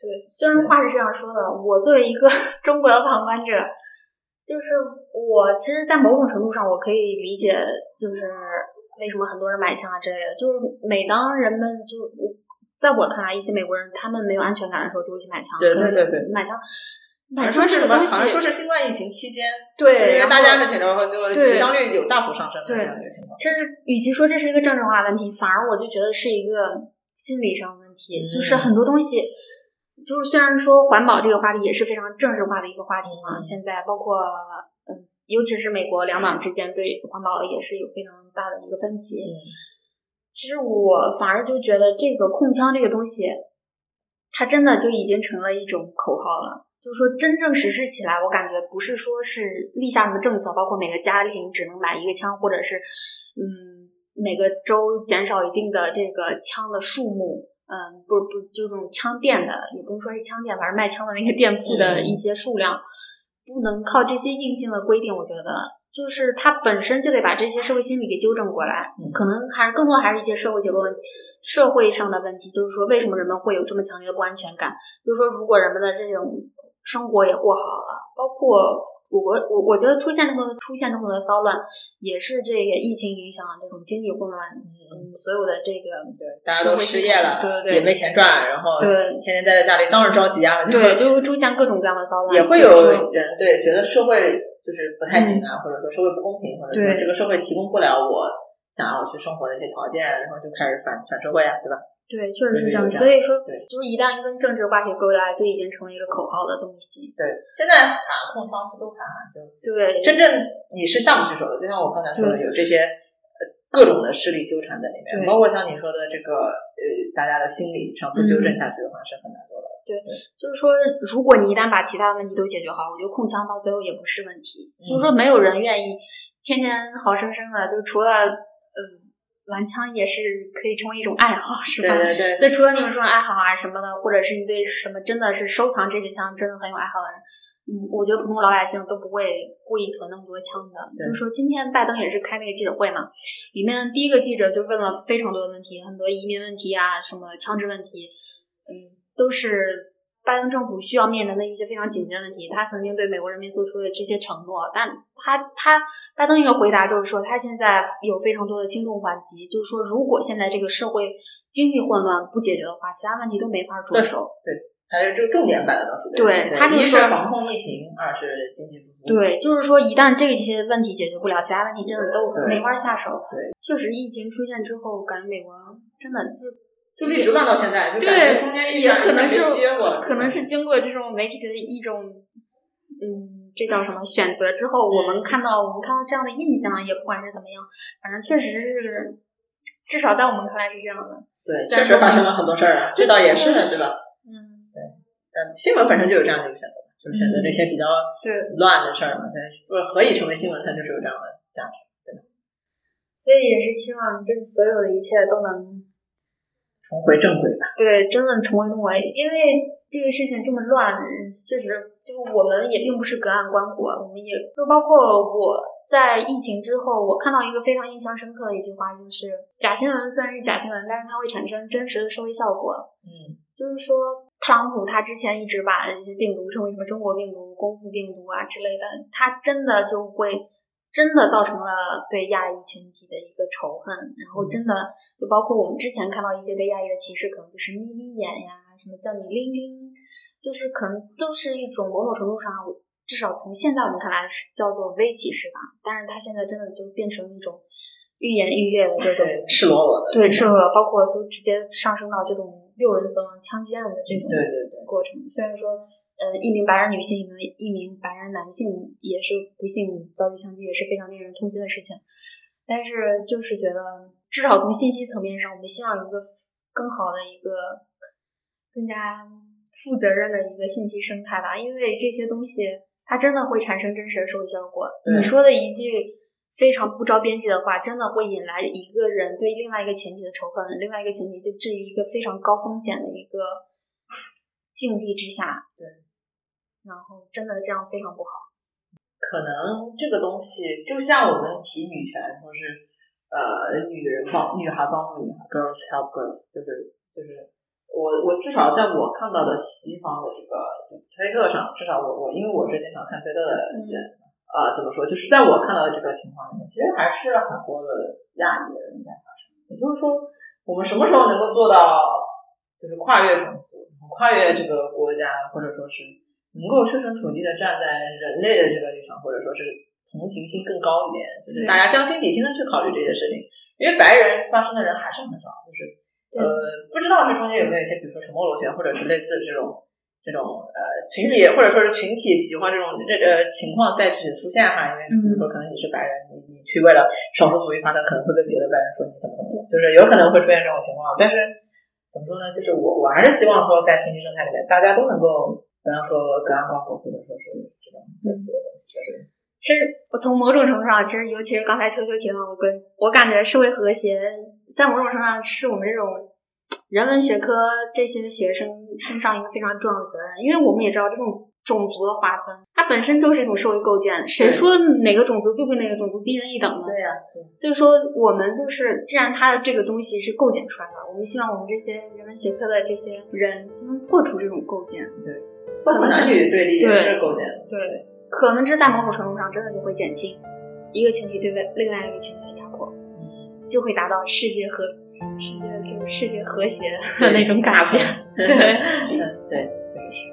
对，虽然话是这样说的，我作为一个 *laughs* 中国的旁观者，就是我其实，在某种程度上，我可以理解，就是为什么很多人买枪啊之类的。就是每当人们就我在我看来，一些美国人他们没有安全感的时候，就会去买枪。对对对对买枪。买？枪这个东西，好像说是新冠疫情期间，对，就是因为大家很紧张，然后就对死伤率有大幅上升的这样一个情况。其实，与其说这是一个政治化问题，反而我就觉得是一个心理上的问题。嗯就是很多东西，就是虽然说环保这个话题也是非常政治化的一个话题嘛，嗯现在包括嗯，尤其是美国两党之间对环保也是有非常大的一个分歧。嗯其实我反而就觉得这个控枪这个东西，它真的就已经成了一种口号了。就是说，真正实施起来，我感觉不是说是立下什么政策，包括每个家庭只能买一个枪，或者是嗯每个州减少一定的这个枪的数目，嗯，不不就这种枪店的，也不能说是枪店，反正卖枪的那个店铺的一些数量，不能靠这些硬性的规定，我觉得就是它本身就得把这些社会心理给纠正过来，嗯可能还是更多还是一些社会结构问题、社会上的问题，就是说为什么人们会有这么强烈的不安全感？就是说，如果人们的这种生活也过好了，包括我我我觉得出现这么出现这么多骚乱，也是这个疫情影响这种经济混乱，嗯，所有的这个对，大家都失业了，对对对也没钱赚，然后对天天待在家里，当然着急啊，对，就会出现各种各样的骚乱，也会有人对觉得社会就是不太行啊，或者说社会不公平，或者说对这个社会提供不了我想要去生活的一些条件，然后就开始反反社会啊，对吧？对，确实是这样。所以说，就是一旦跟政治挂起钩来，就已经成为一个口号的东西。对，现在喊控枪不都喊就对，真正你是下不去手的，就像我刚才说的，有这些呃各种的势力纠缠在里面，包括像你说的这个呃，大家的心理上不纠正下去的话，是很难做到对。就是说，如果你一旦把其他问题都解决好，我觉得控枪到最后也不是问题。嗯就是说，没有人愿意天天好生生的，就除了嗯玩枪也是可以成为一种爱好，是吧？对对对所以除了你们说爱好啊什么的，或者是你对什么真的是收藏这些枪真的很有爱好的人，嗯，我觉得普通老百姓都不会故意囤那么多枪的。就是说，今天拜登也是开那个记者会嘛，里面第一个记者就问了非常多的问题，很多移民问题啊，什么枪支问题，嗯，都是拜登政府需要面临的一些非常紧急的问题。他曾经对美国人民做出的这些承诺，但他他拜登一个回答就是说，他现在有非常多的轻重缓急，就是说，如果现在这个社会经济混乱不解决的话，其他问题都没法着手。对还是这个重点摆在到是对对他就是防控疫情，二是经济复苏。对，就是说，一旦这些问题解决不了，其他问题真的都没法下手。对，确实，疫情出现之后，感觉美国真的就是就一直乱到现在，就感对觉中间一也闪一闪可能是没歇过，可能是经过这种媒体的一种，嗯，这叫什么选择之后，我们看到我们看到这样的印象，也不管是怎么样，反正确实是，至少在我们看来是这样的。对，确实发生了很多事儿啊，这倒也是，对吧？嗯，对但新闻本身就有这样的一个选择，就是选择这些比较对，乱的事儿嘛，对不是何以成为新闻，它就是有这样的价值。对所以也是希望这所有的一切都能重回正轨吧。对，真的重回正轨，因为这个事情这么乱，嗯确实就我们也并不是隔岸观火，我们也就包括我在疫情之后，我看到一个非常印象深刻的一句话，就是假新闻虽然是假新闻，但是它会产生真实的社会效果。嗯，就是说，特朗普他之前一直把这些病毒称为什么中国病毒、功夫病毒啊之类的，他真的就会真的造成了对亚裔群体的一个仇恨，然后真的就包括我们之前看到一些对亚裔的歧视，可能就是眯眯眼呀，什么叫你拎拎，就是可能都是一种某种程度上，至少从现在我们看来是叫做微歧视吧，但是它现在真的就变成一种愈演愈烈的这种对，赤裸裸的，对，赤裸，包括都直接上升到这种六人死亡枪击案的这种对对对，过程。虽然说，呃，一名白人女性，一名一名白人男性也是不幸遭遇枪击，也是非常令人痛心的事情。但是就是觉得，至少从信息层面上，我们希望有一个更好的一个、更加负责任的一个信息生态吧，因为这些东西它真的会产生真实的社会效果。你说的一句非常不着边际的话，真的会引来一个人对另外一个群体的仇恨，另外一个群体就置于一个非常高风险的一个境地之下。对，然后真的这样非常不好。可能这个东西就像我们提女权，说是呃女人帮女孩帮助女孩，girls help girls，就是就是我我至少在我看到的西方的这个推特上，至少我我因为我是经常看推特的人，呃，怎么说？就是在我看到的这个情况里面，其实还是很多的亚裔的人在发生。也就是说，我们什么时候能够做到，就是跨越种族，跨越这个国家，或者说是。能够设身处地的站在人类的这个立场，或者说是同情心更高一点，就是大家将心比心的去考虑这些事情。因为白人发生的人还是很少，就是呃，不知道这中间有没有一些，比如说沉默螺旋，或者是类似这种这种呃群体，或者说是群体极化这种这呃情况再次出现哈。因为比如说可能你是白人，你你去为了少数族裔发展，可能会被别的白人说你怎么怎么，就是有可能会出现这种情况。但是怎么说呢？就是我我还是希望说在信息生态里面，大家都能够。比方说隔岸观火，或者说是这种类似的东西，其实我从某种程度上，其实尤其是刚才秋秋提到的，跟我感觉社会和谐，在某种程度上是我们这种人文学科这些学生身上一个非常重要的责任，因为我们也知道这种种族的划分，它本身就是一种社会构建，谁说哪个种族就比哪个种族低人一等呢？对呀，所以说我们就是，既然它的这个东西是构建出来的，我们希望我们这些人文学科的这些人就能破除这种构建，对。可能男女对立也是构建的，对，可能这在某种程度上真的就会减轻一个群体对外另外一个群体的压迫，就会达到世界和世界就是世界和谐的那种感觉，*laughs* 对，*laughs* 对，确实是。